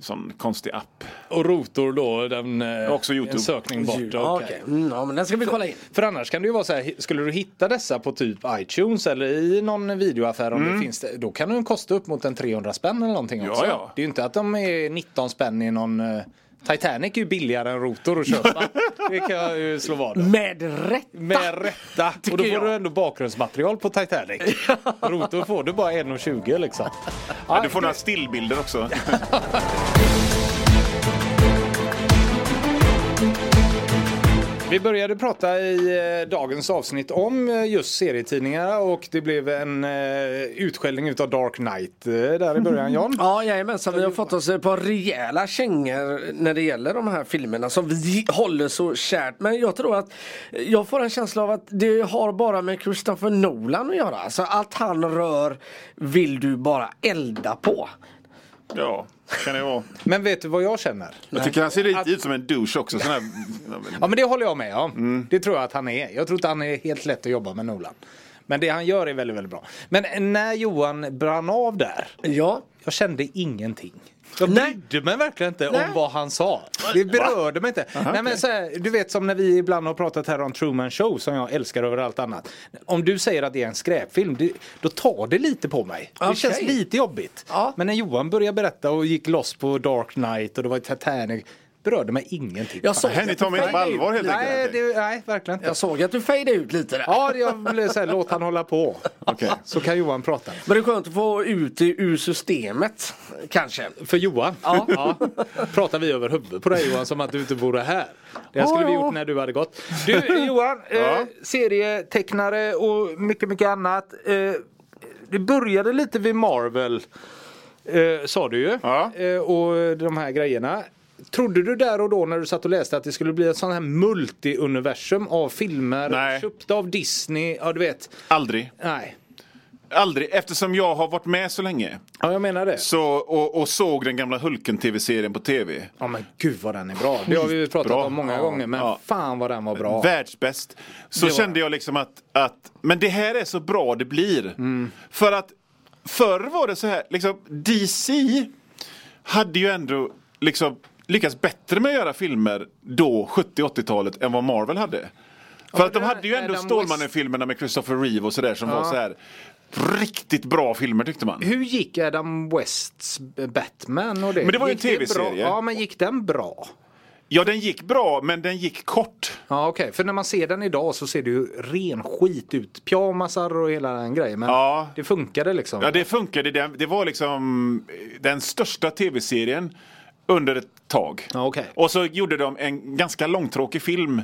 sån konstig app. Och Rotor då, den, eh, Också YouTube. en sökning bort. Ja, okej. Mm, ja, men den ska vi kolla in. För annars kan det ju vara så här, skulle du hitta dessa på typ iTunes eller i någon videoaffär om det finns det, då kan den kosta upp mot en 300 spänn eller någonting Ja, också. ja. Det är ju inte att de är 19 spänn i någon eh, Titanic är ju billigare än Rotor att köpa. det kan jag ju slå vad. Med rätt. Med rätta. Och då får jag. du ändå bakgrundsmaterial på Titanic. Rotor får du bara 1,20 liksom. Ja, du får några stillbilder också. Vi började prata i eh, dagens avsnitt om eh, just serietidningar och det blev en eh, utskällning utav Dark Knight där i början John. Ja, jajamensan. Vi har fått oss ett par rejäla kängor när det gäller de här filmerna som vi håller så kärt. Men jag tror att jag får en känsla av att det har bara med Christopher Nolan att göra. Alltså allt han rör vill du bara elda på. Ja, kan det vara. Men vet du vad jag känner? Jag tycker han ser lite ut som en douche också. Sån här, Ja men det håller jag med om. Det tror jag att han är. Jag tror inte han är helt lätt att jobba med Nolan. Men det han gör är väldigt, väldigt bra. Men när Johan brann av där. Ja, Jag kände ingenting. Jag brydde mig verkligen inte Nej. om vad han sa. Det berörde mig inte. Nej, men så här, du vet som när vi ibland har pratat här om Truman Show som jag älskar över allt annat. Om du säger att det är en skräpfilm, det, då tar det lite på mig. Det Okej. känns lite jobbigt. Ja. Men när Johan började berätta och gick loss på Dark Knight och det var Titanic, berörde mig ingenting. jag såg, Hen, ni att tar mig inte på allvar helt Nej, enkelt. det, nej, verkligen inte. Jag såg att du fejdade ut lite där. Ja, jag ville säga låt han hålla på. Okej. Så kan Johan prata. Men det är skönt att få ut det ur systemet. Kanske. För Johan? Ja. Pratar vi över huvudet på dig Johan som att du inte vore här. Det här skulle vi Ja, ja. gjort när du hade gått. Du Johan, eh, Ja. serietecknare och mycket, mycket annat. Eh, det började lite vid Marvel. Eh, sa du ju. Ja. Eh, och de här grejerna. Trodde du där och då när du satt och läste att det skulle bli ett sånt här multi-universum av filmer Nej. köpta av Disney? Ja, du vet. Aldrig. Nej. aldrig, eftersom jag har varit med så länge Ja, jag menar det. så, och, och såg den gamla Hulken-tv-serien på tv. Ja men gud vad den är bra. Det har vi ju pratat Skitbra. om många Ja. gånger men Ja. fan vad den var bra. Världsbäst. Så var kände jag liksom att, att, men det här är så bra det blir. Mm. För att förr var det så här, liksom DC hade ju ändå liksom lyckats bättre med att göra filmer då, 70-80-talet, än vad Marvel hade. För att de hade ju ändå Stålmannen-filmerna med Christopher Reeve och sådär som var så här riktigt bra filmer tyckte man. Hur gick Adam Wests Batman och det? Men det var ju en TV-serie. Ja men gick den bra? Ja, den gick bra, men den gick kort. Ja okej, för när man ser den idag så ser det ju ren skit ut. Pyjamasar och hela den grejen. Men Ja. det funkade liksom. Ja, det funkade. Det, det var liksom den största tv-serien under ett tag. Okej. Och så gjorde de en ganska långtråkig film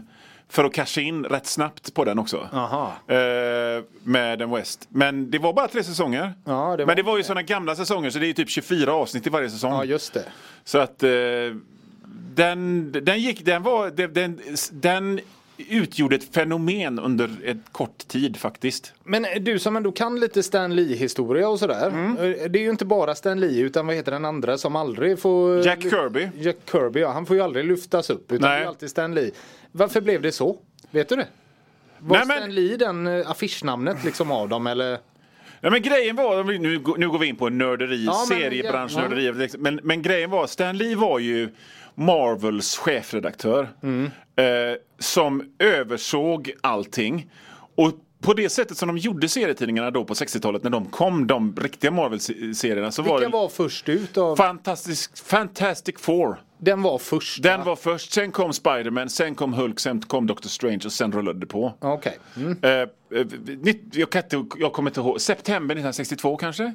för att casha in rätt snabbt på den också. Eh, med den West. Men det var bara tre säsonger. Ja, det Men det var ju sådana gamla säsonger så det är ju typ 24 avsnitt i varje säsong. Ja just det. Så att eh, den, den gick, den var, den, den, den utgjorde ett fenomen under ett kort tid faktiskt. Men du som ändå kan lite Stan Lee historia och sådär. Mm. eh, Det är ju inte bara Stan Lee utan vad heter den andra som aldrig får... Jack Kirby. Jack Kirby ja, han får ju aldrig lyftas upp utan Nej. det är alltid Stan Lee. Varför blev det så? Vet du det? Var Nej, men- Stan Lee den eh, affischnamnet liksom av dem eller? Ja, men grejen var, nu, nu går vi in på nörderi, Ja, seriebranschnörderi. liksom. Men, men grejen var, Stan Lee var ju Marvels chefredaktör. Mm. Eh, som översåg allting. Och på det sättet som de gjorde serietidningarna då på 60-talet när de kom, de riktiga Marvel-serierna, så var Vilka det var först ut av? Fantastic, Fantastic Four. Den var först? Den va? var först, sen kom Spiderman, sen kom Hulk, sen kom Doctor Strange och sen rullade det på. Okej. Mm. Eh, jag, kan inte, jag kommer inte ihåg. September 1962 kanske?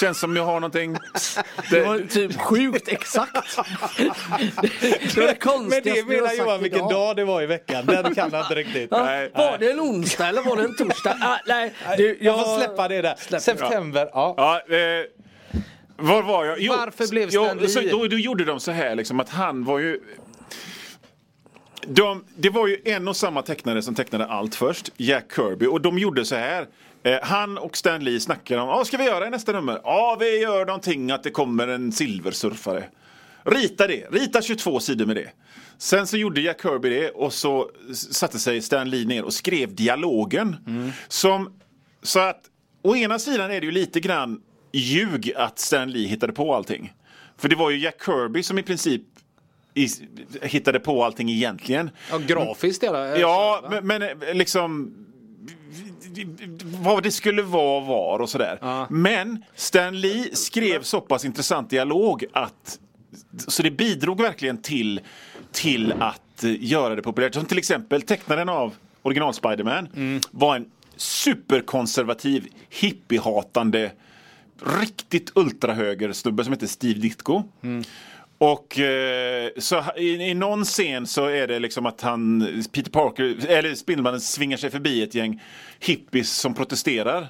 Känns som jag har någonting. Det var typ sjukt exakt. det var det konstigaste du har sagt idag. dag det var i veckan. Den kan jag inte riktigt. Ja, Nej, var det en onsdag eller var det en torsdag? Ah, nej, du, Jag får släppa det där. September, ja. Ja, eh, var var jag? Jo, Varför blev jo, Stan Lee- så, då, då gjorde de så här liksom att han var ju de, det var ju en och samma tecknare som tecknade allt först, Jack Kirby. Och de gjorde så här. Eh, han och Stan Lee snackade om, vad ska vi göra i nästa nummer? Ja, vi gör någonting att det kommer en silversurfare. Rita det, rita 22 sidor med det. Sen så gjorde Jack Kirby det och så satte sig Stan Lee ner och skrev dialogen. Som, så att å ena sidan är det ju lite grann ljug att Stan Lee hittade på allting. För det var ju Jack Kirby som i princip i, hittade på allting egentligen. ja grafiskt hela. Ja, men, men eh, liksom vad det skulle vara var och sådär. Ja. Men Stan Lee skrev så pass intressant dialog att så det bidrog verkligen till, till att eh, göra det populärt. Som till exempel tecknaren av original Spiderman Mm. var en superkonservativ, hippiehatande, riktigt ultrahöger snubbe som heter Steve Ditko. Mm. Och eh, så i, i någon scen så är det liksom att han, Peter Parker, eller Spindelmannen svingar sig förbi ett gäng hippies som protesterar.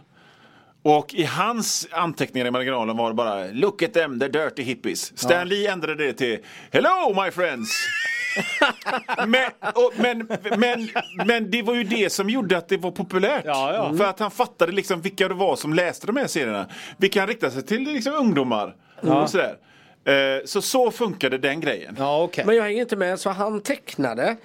Och i hans anteckningar i marginalen var det bara Look at them, they're dirty hippies. Stan Lee ändrade det till Hello my friends! men, och, men, men, men det var ju det som gjorde att det var populärt. Ja, ja. För att han fattade liksom vilka det var som läste de här serierna. Vilka han riktade sig till liksom ungdomar. Och sådär. Eh, så så funkade den grejen. Ja, okej. Men jag hänger inte med så han tecknade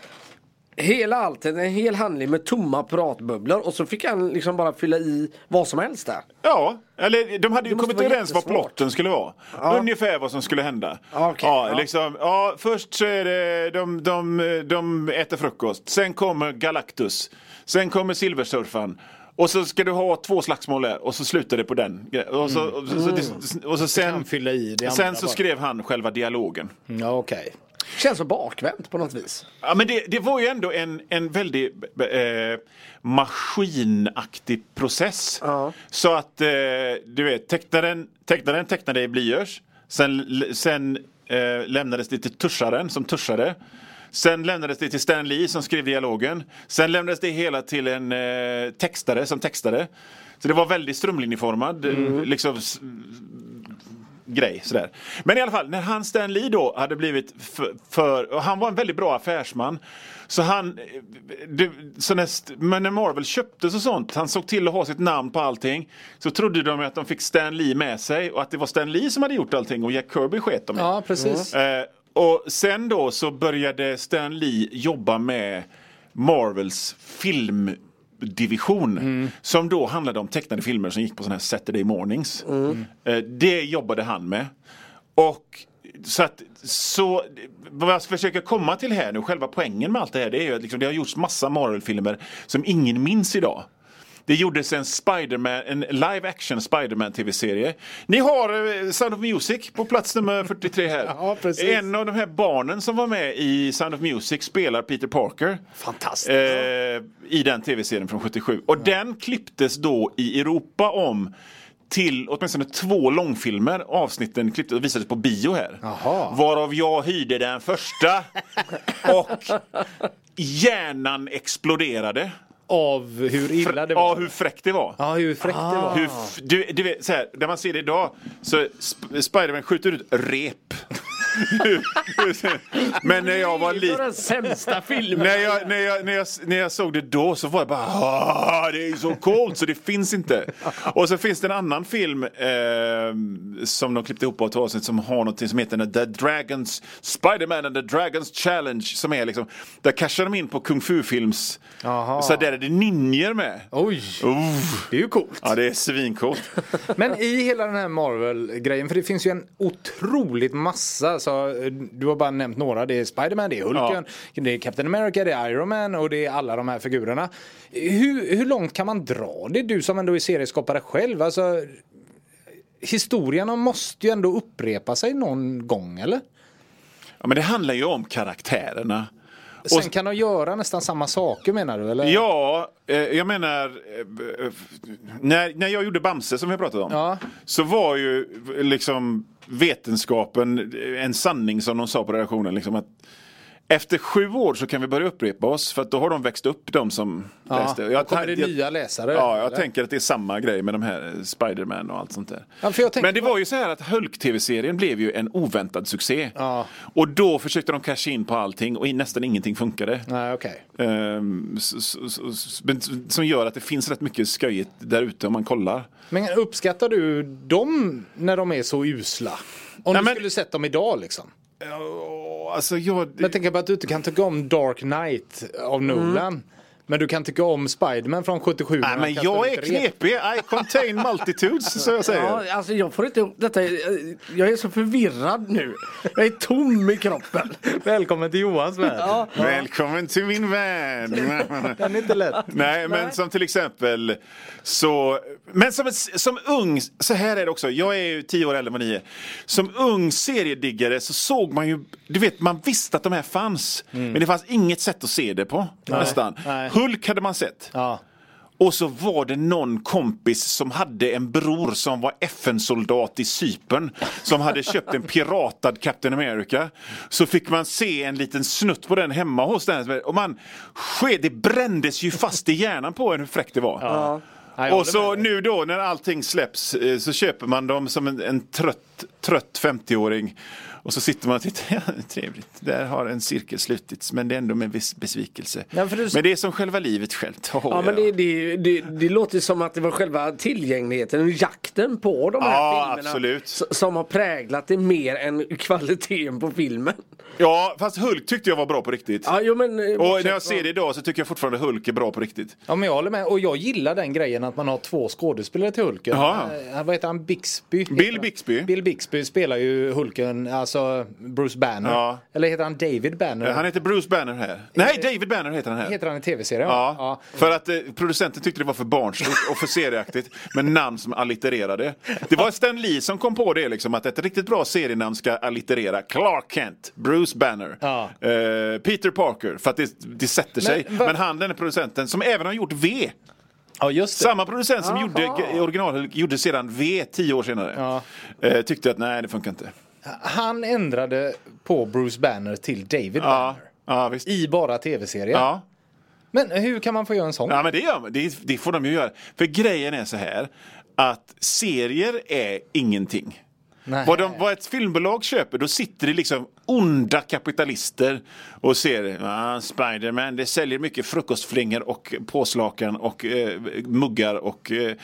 hela alltet, en hel handling med tomma pratbubblor och så fick han liksom bara fylla i vad som helst där. Ja, eller de hade ju kommit överens vad plotten skulle vara. Ungefär vad som skulle hända. Okej, ja, ja. Liksom, ja, först så är det de, de, de äter frukost. Sen kommer Galactus. Sen kommer Silversurfaren. Och så ska du ha två slagsmål där och så slutar det på den. Och så, och så, och så, sen, fylla i sen så skrev han själva dialogen. Ja, okej. Känns så bakvänt på något vis. Ja, men det, det var ju ändå en, en väldigt eh, maskinaktig process. Ja. Så att eh, du vet, tecknaren, tecknaren tecknade i blyerts. Sen, sen eh, lämnades det till tuscharen som tuschade. Sen lämnades det till Stan Lee som skrev dialogen. Sen lämnades det hela till en eh, textare som textade. Så det var väldigt strömlinjeformad. eh, Liksom, s- grej. Sådär. Men i alla fall, när han Stan Lee då hade blivit för, för och han var en väldigt bra affärsman. Så han, det, så näst, men när Marvel köptes och sånt, han såg till att ha sitt namn på allting. Så trodde de att de fick Stan Lee med sig och att det var Stan Lee som hade gjort allting och Jack Kirby sket dem i. Ja, precis. Eh, och sen då så började Stan Lee jobba med Marvels filmdivision. Som då handlade om tecknade filmer som gick på sådana här Saturday mornings. Mm. det jobbade han med. Och så att, så vad jag försöker komma till här nu, själva poängen med allt det här, det är ju att liksom, det har gjorts massa Marvel-filmer som ingen minns idag. Det gjordes en Spiderman, en live action Spiderman tv-serie. Ni har eh, Sound of Music på plats nummer 43 här. Ja. En av de här barnen som var med i Sound of Music spelar Peter Parker. Fantastiskt. Eh, I den tv-serien från 77. Och den klipptes då i Europa om till åtminstone två långfilmer. Avsnitten klipptes och visades på bio här. Jaha. Varav jag hyrde den första. och hjärnan exploderade. Av hur illa det var. Ja, hur fräckt det var. Ja, hur fräckt det var. Hur du, du vet, så här, när man ser det idag så Sp- Spiderman skjuter ut rep. Men när jag var Det är liten den sämsta filmen. när jag, när, jag, när, jag, när jag såg det då så var jag bara "Ah, det är så coolt så det finns inte. Och så finns det en annan film eh, som de klippte ihop på ett avsnitt som har något som heter The Dragons Spider-Man and the Dragons Challenge som är liksom där cashar de in på kung fu-films så där är det ninjor med. Oj, Uff. det är ju coolt. Ja det är svincoolt. Men i hela den här Marvel-grejen, för det finns ju en otroligt massa, så eh, du har bara nämnt några. Det är Spiderman, det är Hulken, det är Captain America, det är Iron Man och det är alla de här figurerna. Hur, hur långt kan man dra det? Du som ändå är serieskapare själv. Alltså, historierna måste ju ändå upprepa sig någon gång, eller? Ja, men det handlar ju om karaktärerna. Sen kan de göra nästan samma saker menar du? Eller? Ja, eh, jag menar eh, eh, när, när jag gjorde Bamse som vi pratade om Ja. så var ju liksom vetenskapen en sanning som de sa på redaktionen. Liksom, att efter sju år så kan vi börja upprepa oss för att då har de växt upp de som Ja, läste. då kommer det jag- nya läsare. Ja, jag eller? tänker att det är samma grej med de här Spiderman och allt sånt där. Ja, jag Men det på- var ju så här att Hulk-tv-serien blev ju en oväntad succé. Ja. Och då försökte de casha in på allting och nästan ingenting funkade. Nej, okej. Ehm, som gör att det finns rätt mycket sköjigt där ute om man kollar. Men uppskattar du dem när de är så usla? Om Nej, du men- skulle sett dem idag liksom? Alltså jag... Men jag tänker på att du inte kan tycka om Dark Knight av Nolan. Men du kan tycka om Spiderman från 77. när Nej, men jag är knepig. I contain multitudes, så jag säger. Ja, alltså jag får inte ihop detta. Jag är så förvirrad nu. Jag är tom i kroppen. Välkommen till Johans värld. Ja. Välkommen till min värld. Den är inte lätt. Nej, men som till exempel så... Men som, som ung, så här är det också. Jag är ju tio år äldre än vad ni är. Som ung seriediggare så såg man ju... Du vet, man visste att de här fanns. Men det fanns inget sätt att se det på. Nästan. nej. Hulk hade man sett. Ja. Och så var det någon kompis som hade en bror som var FN-soldat i Cypern. Som hade köpt en piratad Captain America. Så fick man se en liten snutt på den hemma hos den. Och man, ske, det brändes ju fast i hjärnan på en hur fräckt det var. Ja, Och så nu då när allting släpps eh, så köper man dem som en, en trött, trött 50-åring. Och så sitter man och tittar, ja, trevligt, där har en cirkel slutits men det är ändå med viss besvikelse. Ja, du- Men det är som själva livet självt. Oh, Ja, men det, det, det, det låter som att det var själva tillgängligheten jakten på de här Ja, filmerna absolut. som har präglat det mer än kvaliteten på filmen. Ja, fast Hulk tyckte jag var bra på riktigt. Ja, jo, men, eh, Och när jag ser det idag så tycker jag fortfarande Hulk är bra på riktigt. Ja, men jag håller med. Och jag gillar den grejen att man har två skådespelare till Hulken. Jaha. Eh, vad heter han? Bixby? Bill Bixby. Bill Bixby spelar ju Hulken, alltså Bruce Banner. Ja. Eller heter han David Banner? Han heter Bruce Banner här. Nej, David Banner heter han här. Heter han i tv-serien? Ja, för att eh, producenten tyckte det var för barnsligt och för serieaktigt med namn som allittererade. Det var Stan Lee som kom på det liksom att ett riktigt bra serienamn ska allitterera. Clark Kent, Bruce Banner, Ja. eh, Peter Parker för att det, det sätter sig. va- Men han den är producenten som även har gjort V. ja just det. Samma producent som gjorde i original gjorde sedan V tio år senare. Ja. Eh, tyckte att nej det funkar inte. Han ändrade på Bruce Banner till David Ja, Banner. ja. I bara tv-serien. Ja. Men hur kan man få göra en sån? Ja men det gör. Det, det får de ju göra. För grejen är så här att serier är ingenting. Nej. Vad, de, vad ett filmbolag köper, då sitter det liksom onda kapitalister och ser ah, Spiderman, det säljer mycket frukostflingor och påslakan och eh, muggar och eh,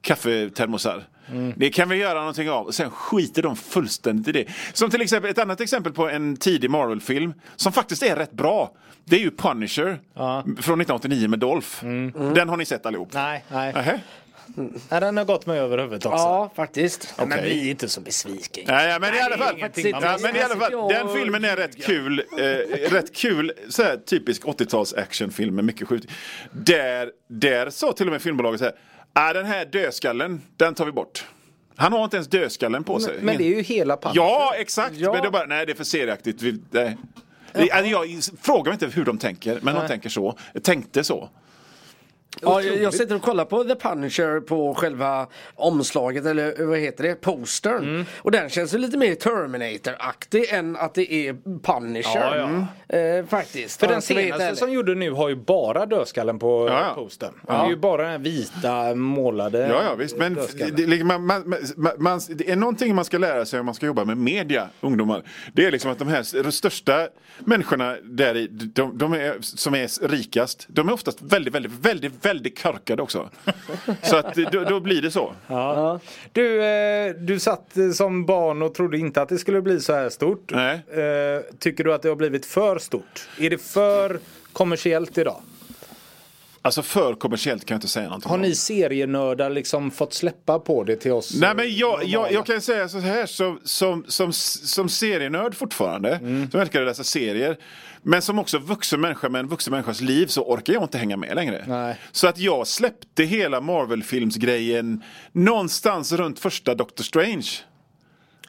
kaffetermosar. Mm. Det kan vi göra någonting av. Och sen skiter de fullständigt i det. Som till exempel ett annat exempel på en tidig Marvel-film som faktiskt är rätt bra. Det är ju Punisher från 1989 med Dolph. Den har ni sett allihop? Mm. Nej, nej. Nähä? nej. Den har gått mig över huvudet också. Ja, faktiskt. Men Okej. bli inte så besviken. Nej, ja, men i alla fall, ja, men i alla fall den filmen är rätt kul. Eh, rätt kul, så här, typisk 80-tals actionfilm med mycket skjut. Där, där sa till och med filmbolaget så här, ah, den här dödskallen, den tar vi bort. Han har inte ens dödskallen på sig. Men det är ju hela Punisher. Ja, exakt. Ja. Men det är bara, nej det är för serieaktigt. Vi, nej. Alltså, Jag frågar mig inte hur de tänker, men de tänker så. Tänkte så. Ja, jag, sitter och kollar på The Punisher på själva omslaget eller vad heter det, postern. Mm. Och den känns ju lite mer Terminator-aktig än att det är Punisher. Ja, ja. Eh, faktiskt. För Ja, den senaste som gjorde nu har ju bara dödskallen på Ja, ja. postern. Det är ju bara den vita målade Ja, ja visst. Men det, liksom, man, man, man, man, det är någonting man ska lära sig om man ska jobba med media, ungdomar. Det är liksom att de här de största människorna där i, de, de är, som är rikast, de är oftast väldigt, väldigt, väldigt, väldigt korkade också. Så att då, då blir det så. Ja. Du, eh, du satt som barn och trodde inte att det skulle bli så här stort. Nej. Eh, tycker du att det har blivit för stort? Är det för kommersiellt idag? Alltså för kommersiellt kan jag inte säga någonting Har om. ni serienördar liksom fått släppa på det till oss? Nej men jag, jag, jag kan säga så här som, som, som, som serienörd fortfarande, Mm. som älskar att läsa serier. Men som också vuxen människa med en vuxen människas liv så orkar jag inte hänga med längre. Nej. Så att jag släppte hela Marvel-filmsgrejen någonstans runt första Doctor Strange.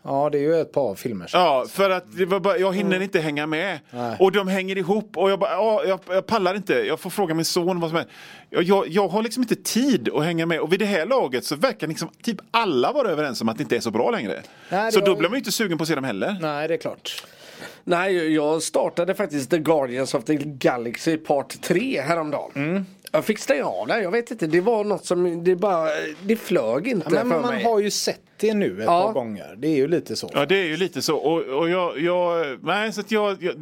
Ja, det är ju ett par filmer. Ja, för att det var bara, jag hinner inte hänga med. Nej. Och de hänger ihop och jag bara, ja, jag, jag pallar inte. Jag får fråga min son vad som är. Jag, jag, jag har liksom inte tid att hänga med. Och vid det här laget så verkar liksom typ alla vara överens om att det inte är så bra längre. Nej, så då blir man ju inte sugen på att se dem heller. Nej, det är klart. Nej, jag startade faktiskt The Guardians of the Galaxy Part 3 häromdagen. Mm. Jag fick stänga av det, jag vet inte, det var något som, det bara, det flög inte Ja, men för man mig. har ju sett det nu ett Ja. par gånger. Det är ju lite så. Ja det är ju lite så. Och, och jag, jag, nej så att jag, jag,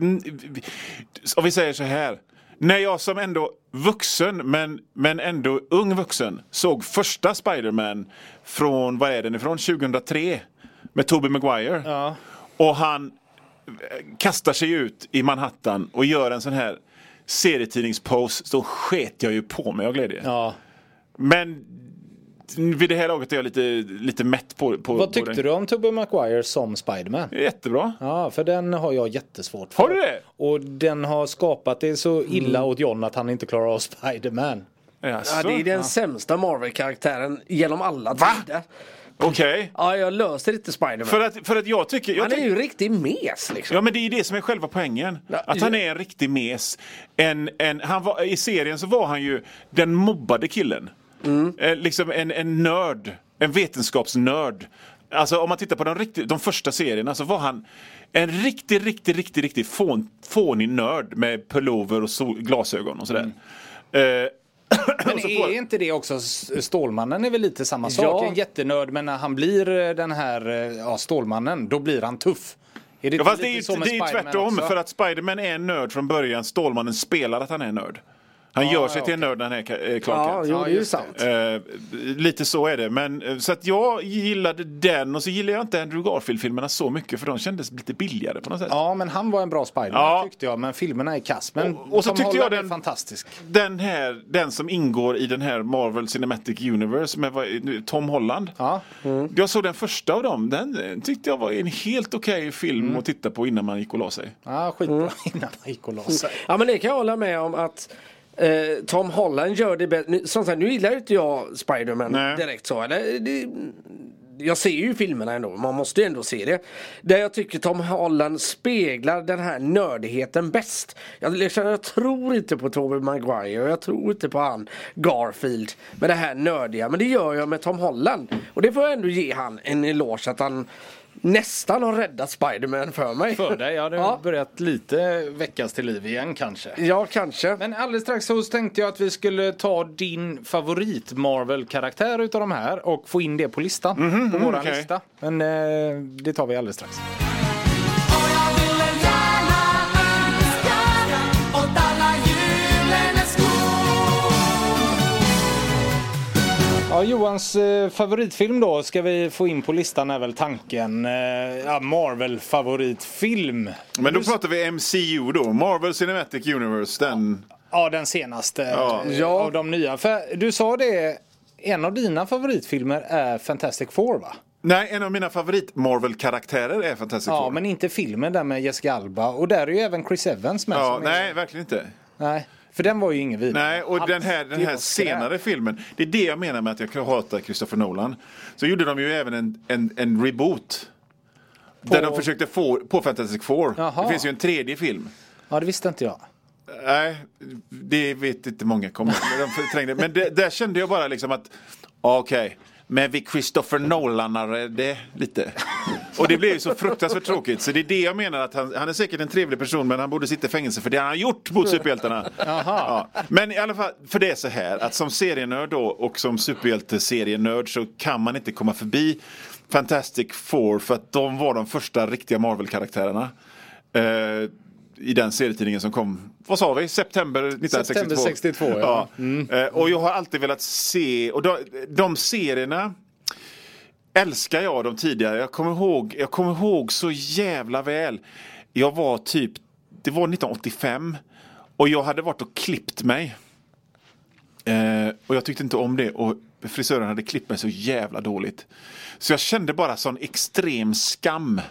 om vi säger så här. När jag som ändå vuxen men, men ändå ung vuxen såg första Spider-Man från, vad är den ifrån, 2003 med Tobey Maguire. Ja. Och han eh, kastar sig ut i Manhattan och gör en sån här serietidningspose så sket jag ju på mig av glädje. Ja. Men vid det här laget är jag lite, lite mätt på, på Vad på tyckte den. du om Tobey Maguire som Spiderman? Jättebra. Ja, för den har jag jättesvårt för. Har du det? Och den har skapat det så illa åt John att han inte klarar av Spiderman. Ja, det är den sämsta Marvel-karaktären genom alla Va? Okej. Ja, jag löser inte Spiderman. För att, för att jag tycker... Jag Han är ju riktig mes liksom. Ja men det är det som är själva poängen. Ja, Att han är en riktig mes. En, en, han var, I serien så var han ju den mobbade killen. Mm. Eh, liksom en, en nörd. En vetenskapsnörd. Alltså om man tittar på de, riktigt, de första serierna så var han en riktig, riktig, riktig, riktig fån, fånig nörd med pullover och sol, glasögon och sådär. Mm. Eh, Men är inte det också Stålmannen är väl lite samma sak? Ja. En jättenörd men när han blir eh, den här eh, ja, Stålmannen då blir han tuff. Är det Ja, fast det är det är tvärtom. också? För att Spiderman är en nörd från början. Stålmannen spelar att han är en nörd. Han gör sig ja, till en nörd när han är Ka- eh, Clark Ja, Kent. jo, det är ju sant. Eh, lite så är det. Men, eh, så att jag gillade den och så gillade jag inte Andrew Garfield-filmerna så mycket för de kändes lite billigare på något sätt. Ja, men han var en bra Spiderman Ja. tyckte jag. Men filmerna är kass. Men Och- och så tyckte jag den- fantastisk. Den här, den som ingår i den här Marvel Cinematic Universe med Tom Holland. Ja. Jag såg den första av dem. Den eh, tyckte jag var en helt okej film Mm. att titta på innan man gick och la sig. Ja, skitbra Mm. innan man gick och la sig. Ja men det kan jag hålla med om att eh, Tom Holland gör det bäst. Nu, som sagt, nu gillar ju inte jag Spiderman Nej. direkt så. Eller, det, jag ser ju filmerna ändå, man måste ju ändå se det. Där jag tycker Tom Holland speglar den här nördigheten bäst. Jag, liksom, jag tror inte på Tobey Maguire och jag tror inte på han Garfield med det här nördiga. Men det gör jag med Tom Holland. Och det får jag ändå ge han en eloge att han nästan har räddat Spiderman för mig. För dig, ja det har Ja. börjat lite väckas till liv igen kanske. Ja, kanske. Men alldeles strax så tänkte jag att vi skulle ta din favorit Marvel-karaktär utav de här och få in det på listan. på våran okej. lista. Men eh, det tar vi alldeles strax. Ja, Johans eh, favoritfilm då ska vi få in på listan är väl tanken. Eh, ja, Marvel-favoritfilm. Men då pratar vi MCU då, Marvel Cinematic Universe. Den... Ja, den senaste Ja. eh, Ja. av de nya. För du sa det, en av dina favoritfilmer är Fantastic Four va? Nej, en av mina favorit Marvel-karaktärer är Fantastic Ja, Four. men inte filmen där med Jessica Alba. Och där är ju även Chris Evans med. Ja, som är- nej, verkligen inte. nej. För den var ju ingen vidare. Nej, och den här, den här senare filmen, det är det jag menar med att jag hatar Christopher Nolan. Så gjorde de ju även en, en, en reboot. Där de försökte få på Fantastic Four. Jaha. Det finns ju en tredje film. Ja, det visste inte jag. Nej, det vet inte många kommer de. Men det, där kände jag bara liksom att okej, men vi Christopher Nolanare det lite. Och det blev ju så fruktansvärt tråkigt. Så det är det jag menar att han, han är säkert en trevlig person men han borde sitta i fängelse för det han har gjort mot superhjältarna. Ja. Men i alla fall, för det är så här att som serienörd då och som superhjälteserienörd så kan man inte komma förbi Fantastic Four för att de var de första riktiga Marvel-karaktärerna. Eh, i den serietidningen som kom, vad sa vi, september 1962? September 62, ja. Eh, Och jag har alltid velat se, och de, de serierna älskar jag de tidigare. Jag kommer, ihåg, jag kommer ihåg så jävla väl. Jag var typ, det var 1985 och jag hade varit och klippt mig. Eh, och jag tyckte inte om det och frisören hade klippt mig så jävla dåligt. Så jag kände bara sån extrem skam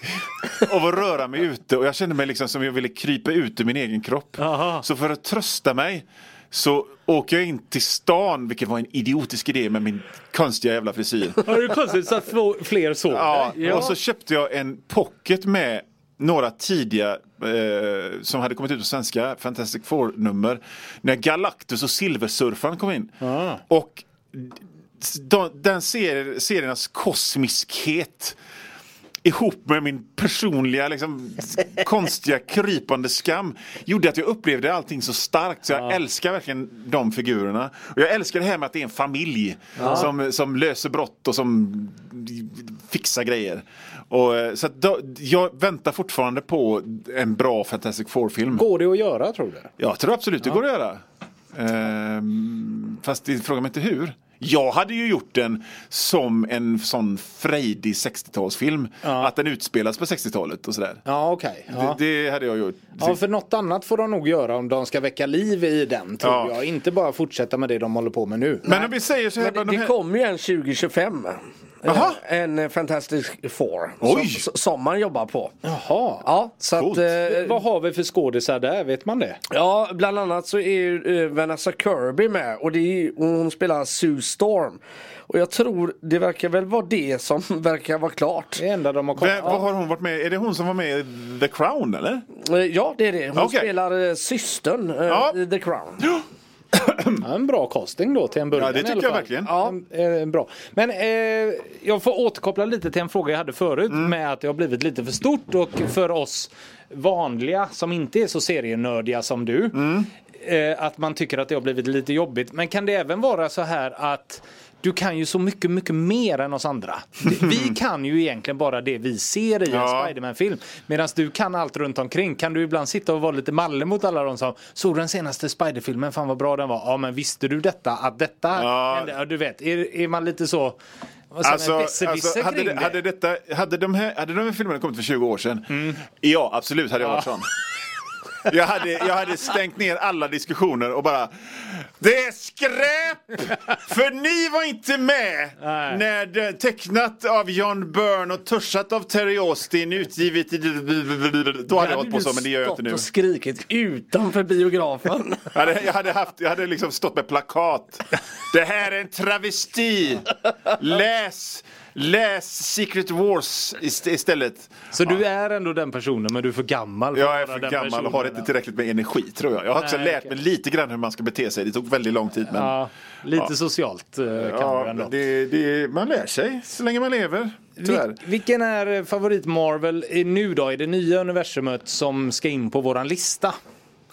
av att röra mig ute och jag kände mig liksom som jag ville krypa ut ur min egen kropp. Så för att trösta mig så åker jag in till stan, vilket var en idiotisk idé med min konstiga jävla frisyr. Ja, det är konstigt så att fler såg Ja, det. och så köpte jag en pocket med några tidiga eh, som hade kommit ut på svenska Fantastic Four-nummer. När Galactus och Silversurfaren kom in. Och de, den ser, seriernas kosmiskhet ihop med min personliga liksom, konstiga krypande skam gjorde att jag upplevde allting så starkt. Så jag älskar verkligen de figurerna. Och jag älskar det här med att det är en familj som, som löser brott och som fixar grejer. Och, eh, så att då, jag väntar fortfarande på en bra Fantastic Four-film. Går det att göra tror du? Jag tror absolut det går att göra. Ehm, fast det frågar mig inte hur. Jag hade ju gjort den som en sån frejdig 60-talsfilm. Att den utspelas på 60-talet och sådär. Ja, okej. Ja. Det, det hade jag gjort. Ja, för något annat får de nog göra om de ska väcka liv i den tror Ja. jag. Inte bara fortsätta med det de håller på med nu. Men om vi säger så här. Men det, de det här- kommer ju en 2025. Jaha. Eh, En eh, Fantastic Four. Oj. Som, som man jobbar på. Jaha. Ja, så att, eh, Vad har vi för skådisar där? Vet man det? Ja, bland annat så är ju eh, Vanessa Kirby med och det är, hon spelar Sue Storm. Och jag tror det verkar väl vara det som verkar vara klart. Det enda de har kommit. Vem, vad har hon varit med Är det hon som var med i The Crown eller? Eh, Ja, det är det. Hon Okej. spelar eh, systern eh, Ja. i The Crown. Ja, en bra casting då till en början Ja, det tycker jag verkligen. Ja, eh, bra. Men eh, jag får återkoppla lite till en fråga jag hade förut Mm. med att det har blivit lite för stort och för oss vanliga som inte är så serienördiga som du. Mm. Eh, att man tycker att det har blivit lite jobbigt. Men kan det även vara så här att du kan ju så mycket, mycket mer än oss andra. Vi kan ju egentligen bara det vi ser i en Ja. Spiderman-film. Medan du kan allt runt omkring. Kan du ibland sitta och vara lite malle mot alla de som såg den senaste Spider-filmen, fan vad bra den var. Ja men visste du detta, att detta Ja. hände? Ja, du vet, är, är man lite så Alltså, alltså hade, det, hade, detta, hade, de här, hade de här filmerna kommit för 20 år sedan? Ja, absolut hade jag varit sån. Jag hade, jag hade stängt ner alla diskussioner och bara Det är skräp! För ni var inte med Nej. när det tecknat av John Byrne och tuschat av Terry Austin utgivet i... Då hade jag hållit på så men det gör jag inte nu. och skrikit utanför biografen. Jag hade, jag hade, haft, jag hade liksom stått med plakat. Det här är en travesti. Läs Läs Secret Wars ist- istället. Så du är ändå den personen men du är för gammal för Jag är för gammal och har inte tillräckligt med energi tror jag. Jag har också Nej, lärt mig lite grann hur man ska bete sig. Det tog väldigt lång tid. Men Ja, lite Ja. socialt eh, kan ja, ändå. det, det, man lär sig så länge man lever. Vil- vilken är favorit Marvel nu då i det nya universumet som ska in på våran lista?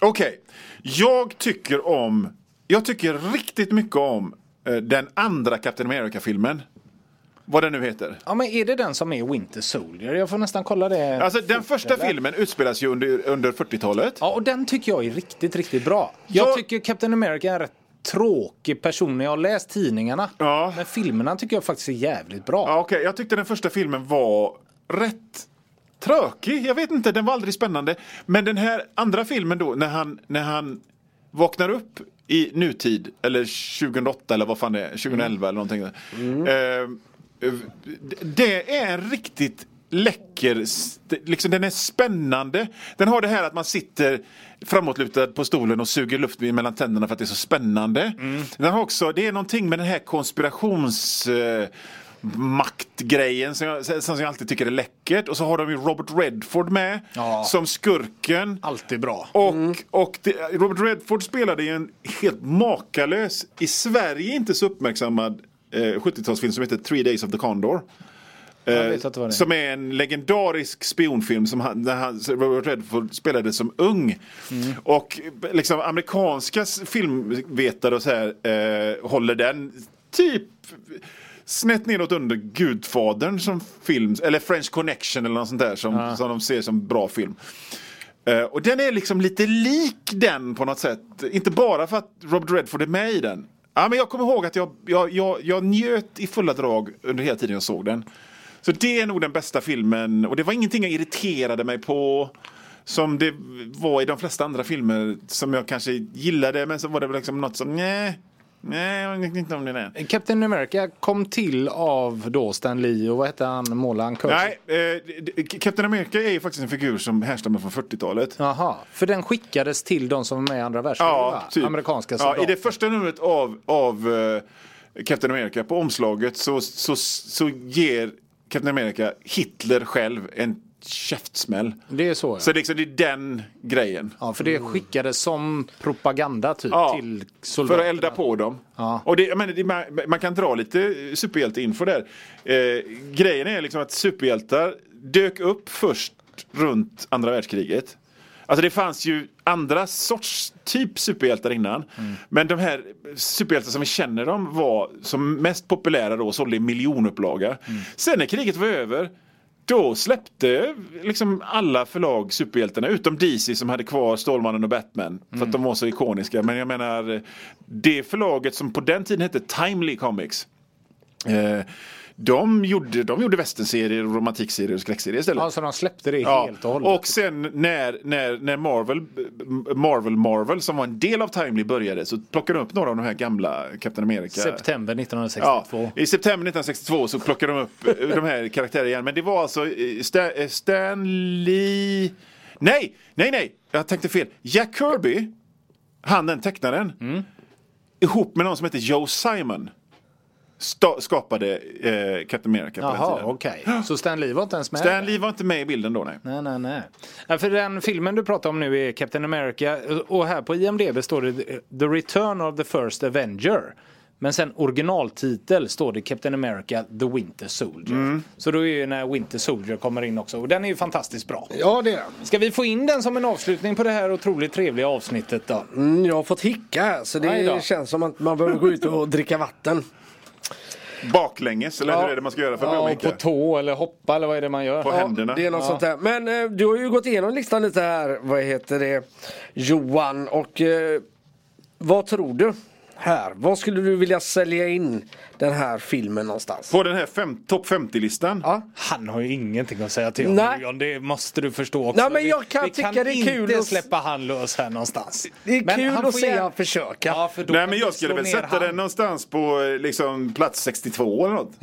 Okej, jag tycker om, jag tycker riktigt mycket om eh, den andra Captain America-filmen. Vad den nu heter. Ja men är det den som är Winter Soldier? Jag får nästan kolla det. Alltså den första eller? filmen utspelas ju under, under 40-talet. Ja och den tycker jag är riktigt, riktigt bra. Jag Jag- tycker Captain America är rätt tråkig person. Jag har läst tidningarna. Ja. Men filmerna tycker jag faktiskt är jävligt bra. Ja, okej. Jag tyckte den första filmen var rätt tråkig. Jag vet inte, den var aldrig spännande. Men den här andra filmen då, när han, när han vaknar upp i nutid, eller 2008 eller vad fan det är, 2011 eller någonting. Eh, eh, det är en riktigt läcker, liksom den är spännande. Den har det här att man sitter framåtlutad på stolen och suger luft mellan tänderna för att det är så spännande. Den har också, det är någonting med den här konspirations... Eh, maktgrejen som jag, som jag alltid tycker är läckert. Och så har de ju Robert Redford med Ja. som skurken. Alltid bra. Och, och det, Robert Redford spelade i en helt makalös, i Sverige inte så uppmärksammad eh, 70-talsfilm som heter Three Days of the Condor. Är. Som är en legendarisk spionfilm som han, där han, Robert Redford spelade som ung. Mm. Och liksom amerikanska filmvetare och så här eh, håller den typ snett neråt under Gudfadern som film, eller French Connection eller något sånt där som, som de ser som bra film. Eh, och den är liksom lite lik den på något sätt. Inte bara för att Robert Redford är med i den. Ja, men jag kommer ihåg att jag, jag, jag, jag njöt i fulla drag under hela tiden jag såg den. Så det är nog den bästa filmen. Och det var ingenting jag irriterade mig på. Som det var i de flesta andra filmer som jag kanske gillade. Men så var det väl liksom något som, nej, nej, jag vet inte om det är. Captain America kom till av då Stan Lee och vad hette han, målaren? Nej, eh, Captain America är ju faktiskt en figur som härstammar från 40-talet. Jaha, för den skickades till de som var med i andra världskriget va? typ. Amerikanska ja, soldater. I det första numret av, av eh, Captain America, på omslaget så, så, så ger Captain America Hitler själv en käftsmäll. Det är så ja. Så det, är liksom, det är den grejen. ja. För det skickades som propaganda typ Ja, till För soldaterna. att elda på dem. Ja. Och det, menar, det, man, man kan dra lite superhjälteinfo där. Eh, grejen är liksom att superhjältar dök upp först runt andra världskriget. Alltså det fanns ju andra sorts typ superhjältar innan. Men de här superhjältar som vi känner dem var som mest populära då sålde i miljonupplaga. Sen när kriget var över då släppte liksom alla förlag superhjältarna utom DC som hade kvar Stålmannen och Batman. För att de var så ikoniska. Men jag menar det förlaget som på den tiden hette Timely Comics. Eh, de gjorde, de gjorde västernserier, romantikserier och skräckserier istället. Ja, så de släppte det Ja, helt och hållet. och sen när, när, när Marvel, Marvel Marvel som var en del av Timely började så plockade de upp några av de här gamla Captain America. September Ja, 1962. I september 1962 så plockade de upp eh, de här karaktärerna igen. Men det var alltså eh, Stan, eh, Stan Lee... Nej, nej, nej. Jag tänkte fel. Jack Kirby, han den tecknaren, Mm. ihop med någon som heter Joe Simon skapade eh, Captain America på den Jaha, tiden. okej. Så Stan Lee var inte ens med? Stan Lee var inte med i bilden då, nej. Nej, nej, nej. Ja, för den filmen du pratar om nu är Captain America och här på IMDB står det The Return of the First Avenger. Men sen originaltitel står det Captain America The Winter Soldier. Mm. Så då är ju när Winter Soldier kommer in också. Och den är ju fantastiskt bra. Ja, det är den. Ska vi få in den som en avslutning på det här otroligt trevliga avsnittet då? Mm, jag har fått hicka här så det känns som att man behöver gå ut och dricka vatten. Baklänges, eller Ja. hur är det man ska göra för att Ja, på tå eller hoppa eller vad är det man gör? På händerna. Det är något sånt där. Men eh, du har ju gått igenom listan lite här, vad heter det, Johan. Och eh, vad tror du här? Vad skulle du vilja sälja in den här filmen någonstans? På den här fem, topp 50-listan. Ja. Han har ju ingenting att säga till om Nej. Johan, det måste du förstå också. Nej, men jag kan vi tycka kan det är kul inte att- släppa han lös här någonstans. Det är Men kul att se han försöka. Ja, för Nej men jag skulle väl sätta han. den någonstans på liksom, plats 62 eller något.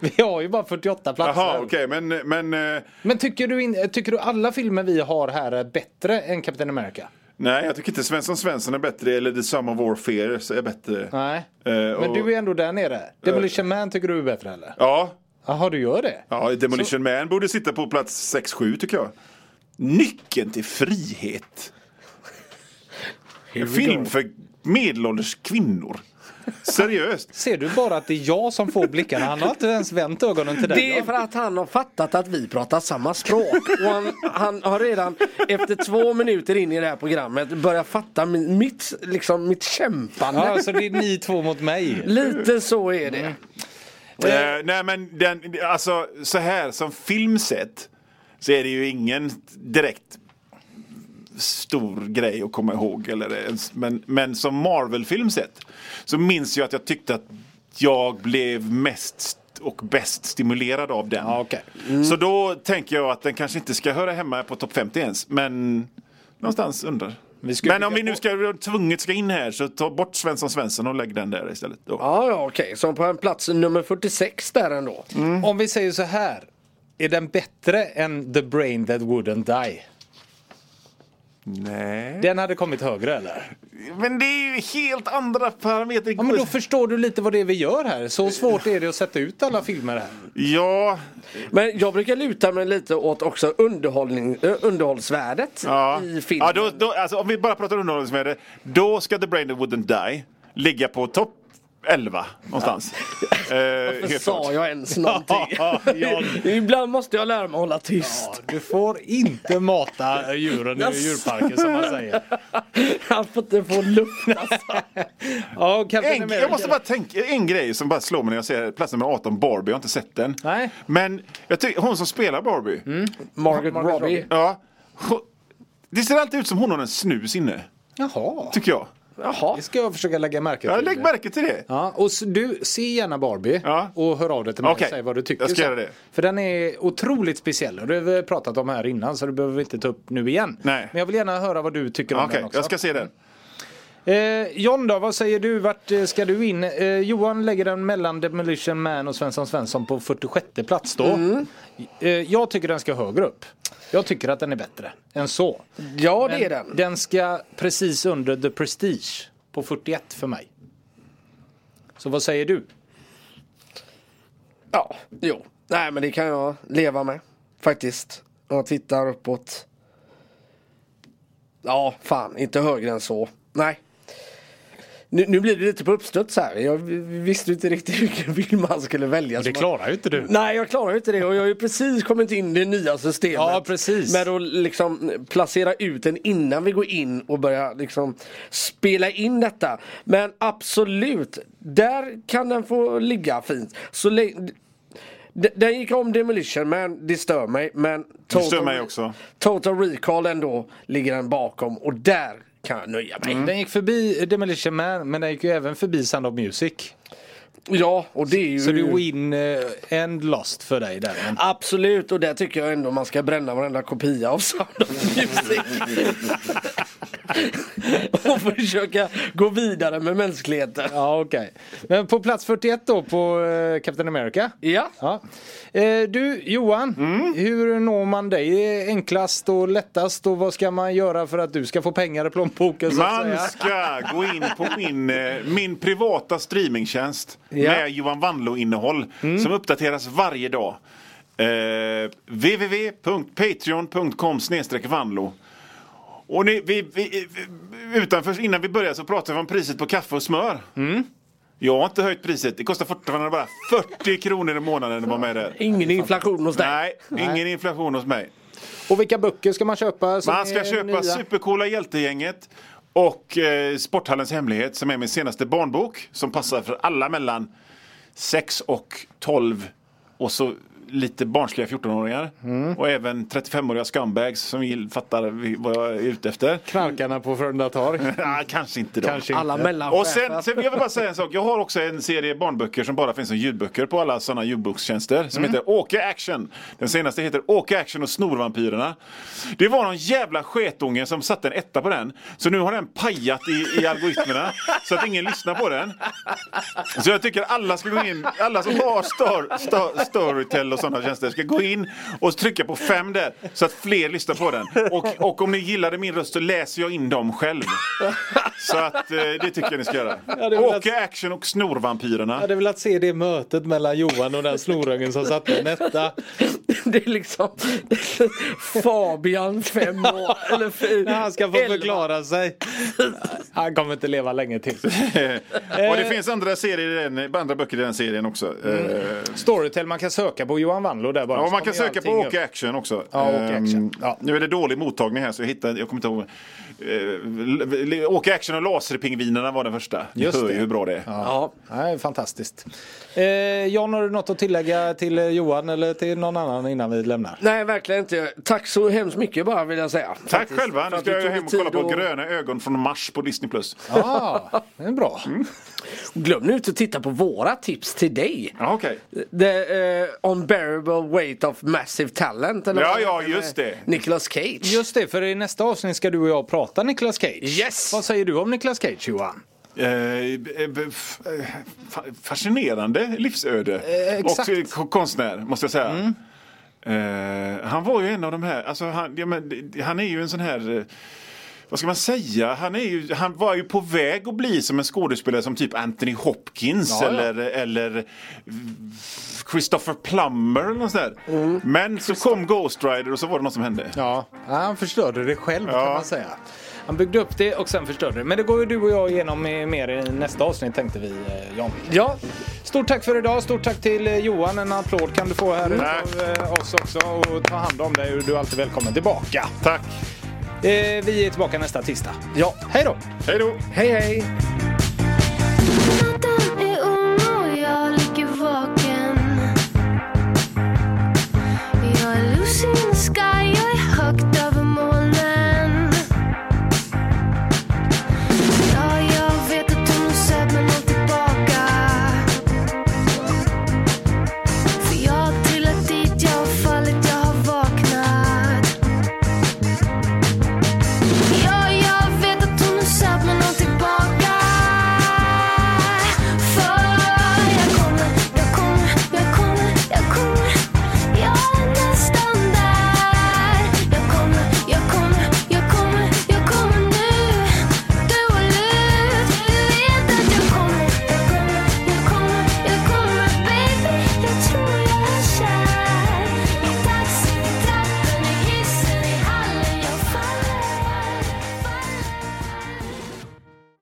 Vi har ju bara 48 platser. Jaha okej men, men eh, Men tycker du, in, tycker du alla filmer vi har här är bättre än Captain America? Nej, jag tycker inte Svensson Svensson är bättre eller The Sum of Fears är bättre. Nej. Eh, Men och- du är ändå där nere. Demolition Man tycker du är bättre eller? Ja, Jaha, du gör det? ja Demolition Man borde sitta på plats 6-7 tycker jag. Nyckeln till frihet. En film för medelålders kvinnor. Seriöst. Ser du bara att det är jag som får blickarna? Han har inte ens vänt ögonen till dig. Det är för att han har fattat att vi pratar samma språk. Och han, han har redan efter två minuter in i det här programmet börjat fatta mi- mitt, liksom, mitt kämpande. Ja, så det är ni två mot mig. Lite så är det. Eh, nej men den, alltså så här som film sett så är det ju ingen direkt stor grej att komma ihåg. Eller ens, men, men som Marvel-film sett så minns jag att jag tyckte att jag blev mest och bäst stimulerad av den. Ja, okej. Så då tänker jag att den kanske inte ska höra hemma på topp 50 ens. Men någonstans under. Men om vi nu ska tvunget ska in här så ta bort Svensson Svensson och lägg den där istället. Då. Ja, ja okej. Så på en plats nummer 46 där ändå. Om vi säger så här. Är den bättre än The Brain That Wouldn't Die? Nej. Den hade kommit högre eller? Men det är ju helt andra parametrar. Ja men då förstår du lite vad det är vi gör här. Så svårt är det att sätta ut alla filmer här. Ja, Men jag brukar luta mig lite åt också underhållning, ö, underhållsvärdet ja. i filmen. ja då, då, alltså, om vi bara pratar underhållningsvärde. Då ska The Brain That Wouldn't Die ligga på topp 11 någonstans. Eh, Varför sa klart. jag ens någonting? Ja, John. Ibland måste jag lära mig att hålla tyst. Du får inte mata djuren i djurparken som man säger. Han får inte få luft. Ja, Captain En, jag måste bara tänka, en grej som bara slår mig när jag ser plats nummer 18 Barbie, jag har inte sett den. Nej. Men jag tycker, hon som spelar Barbie. Margaret, Margaret Robbie. Robbie. Ja, hon, det ser alltid ut som hon har en snus inne. Jaha. Tycker jag. Jaha. Det ska jag försöka lägga märke Ja, till. lägg märke till det. Ja, och du, se gärna Barbie Ja. och hör av dig till mig Okej, och säg vad du tycker. jag ska göra det. För den är otroligt speciell och det har vi pratat om här innan så det behöver vi inte ta upp nu igen. Nej. Men jag vill gärna höra vad du tycker om Okej, den också. jag ska se den. Eh, John då, vad säger du? Vart eh, ska du in? Eh, Johan lägger den mellan Demolition Man och Svensson Svensson på 46 plats då. Mm. Eh, jag tycker den ska högre upp. Jag tycker att den är bättre än så. Ja, det Men är den. Den ska precis under The Prestige på 41 för mig. Så vad säger du? Ja, jo. Nej, men det kan jag leva med. Faktiskt. Om jag tittar uppåt. Ja, fan, inte högre än så. Nej. Nu, nu blir det lite på uppstuds här. Jag visste inte riktigt vilken film man skulle välja. Det klarar ju inte du. Nej, jag klarar inte det och jag har ju precis kommit in i det nya systemet. Ja, precis. Med att liksom placera ut den innan vi går in och börjar liksom spela in detta. Men absolut, där kan den få ligga fint. Så Den gick om Demolition men det stör mig. Men stör mig också. Total Recall ändå ligger den bakom och där kan jag nöja mig. Den gick förbi Demolition Man men den gick ju även förbi Sound of Music. Ja, och det är ju... Så det är win eh, and lost för dig där. Men... Absolut, och där tycker jag ändå man ska bränna varenda kopia av Sound of Music. och försöka gå vidare med mänskligheten. Ja okej. Men på plats 41 då på eh, Captain America. Ja. Ja. Eh, du Johan, hur når man dig enklast och lättast och vad ska man göra för att du ska få pengar i plånboken så att Man säga? ska gå in på min, eh, min privata streamingtjänst Ja. med Johan Wanlo-innehåll som uppdateras varje dag. Eh, www.patreon.com vanlo och ni, vi, vi, utanför, innan vi börjar så pratade vi om priset på kaffe och smör. Jag har inte höjt priset. Det kostar fortfarande bara 40 kronor i månaden att vara med där. Ingen inflation hos dig. Nej, ingen inflation hos mig. Och vilka böcker ska man köpa? Man ska köpa nya? Supercoola Hjältegänget och eh, Sporthallens hemlighet som är min senaste barnbok som passar för alla mellan 6 och 12 och så lite barnsliga 14-åringar. Mm. Och även 35-åriga scumbags som fattar vad jag är ute efter. Knarkarna på Frölunda torg. Nej, kanske inte då. Kanske Alla mellanchefer. Och sen, sen vill jag vill bara säga en sak. Jag har också en serie barnböcker som bara finns som ljudböcker på alla sådana ljudbokstjänster. Som heter Åke Action. Den senaste heter Åke Action och Snorvampyrerna. Det var någon jävla sketunge som satte en etta på den. Så nu har den pajat i, i algoritmerna. så att ingen lyssnar på den. Så jag tycker alla ska gå in, alla som har Star, Star, Storytel och sådana tjänster ska gå in och trycka på fem där så att fler lyssnar på den. Och, och om ni gillade min röst så läser jag in dem själv. Så att eh, det tycker jag ni ska göra. väl Åke Action och Snorvampyrerna. Jag hade velat se det mötet mellan Johan och den snorungen som satt i en etta. Det är liksom Fabian fem år. Eller När han ska få elva. förklara sig. Han kommer inte leva länge till. och det finns andra serier den, andra böcker i den serien också. Eh, Storytel, man kan söka på Johan Wanlo där bara. Ja, man kan söka på Åke. Action också. Ja, Åke Ehm, Action. Ja. Nu är det dålig mottagning här så jag hittade, jag kommer inte ihåg. L- Åke Action och Laserpingvinerna var den första. Just hör det. ju hur bra det är. Ja. Ja, det är fantastiskt. Eh, Jan, har du något att tillägga till eh, Johan eller till någon annan innan vi lämnar? Nej, verkligen inte. Tack så hemskt mycket bara vill jag säga. Tack Faktiskt, själva. Nu att ska jag tog hem och kolla tid på och- Gröna ögon från Mars på Disney+. Plus. Ja, det är bra. Glöm nu inte att titta på våra tips till dig. Ja, okej. The uh, unbearable weight of massive talent. Eller Ja, ja, just det. Nicolas Cage. Just det, för i nästa avsnitt ska du och jag prata Nicolas Cage. Yes! Vad säger du om Nicolas Cage, Johan? Eh, eh, eh, fa- fascinerande livsöde. Eh, exakt. och ko- konstnär, måste jag säga. Eh, han var ju en av de här, alltså han, ja, men, han är ju en sån här eh, vad ska man säga? Han, är ju, han var ju på väg att bli som en skådespelare som typ Anthony Hopkins Ja, ja. eller, eller Christopher Plummer eller något sånt där. Mm. Men så kom Ghost Rider och så var det något som hände. Ja, han förstörde det själv kan Ja. man säga. Han byggde upp det och sen förstörde det. Men det går ju du och jag igenom mer i nästa avsnitt tänkte vi, eh, Jan. Ja, Stort tack för idag. Stort tack till eh, Johan. En applåd kan du få här Tack. av eh, oss också. Och ta hand om dig. Du är alltid välkommen tillbaka. Tack! Eh, vi är tillbaka nästa tisdag. Ja. Hej då! Hej då! Hej hej! sky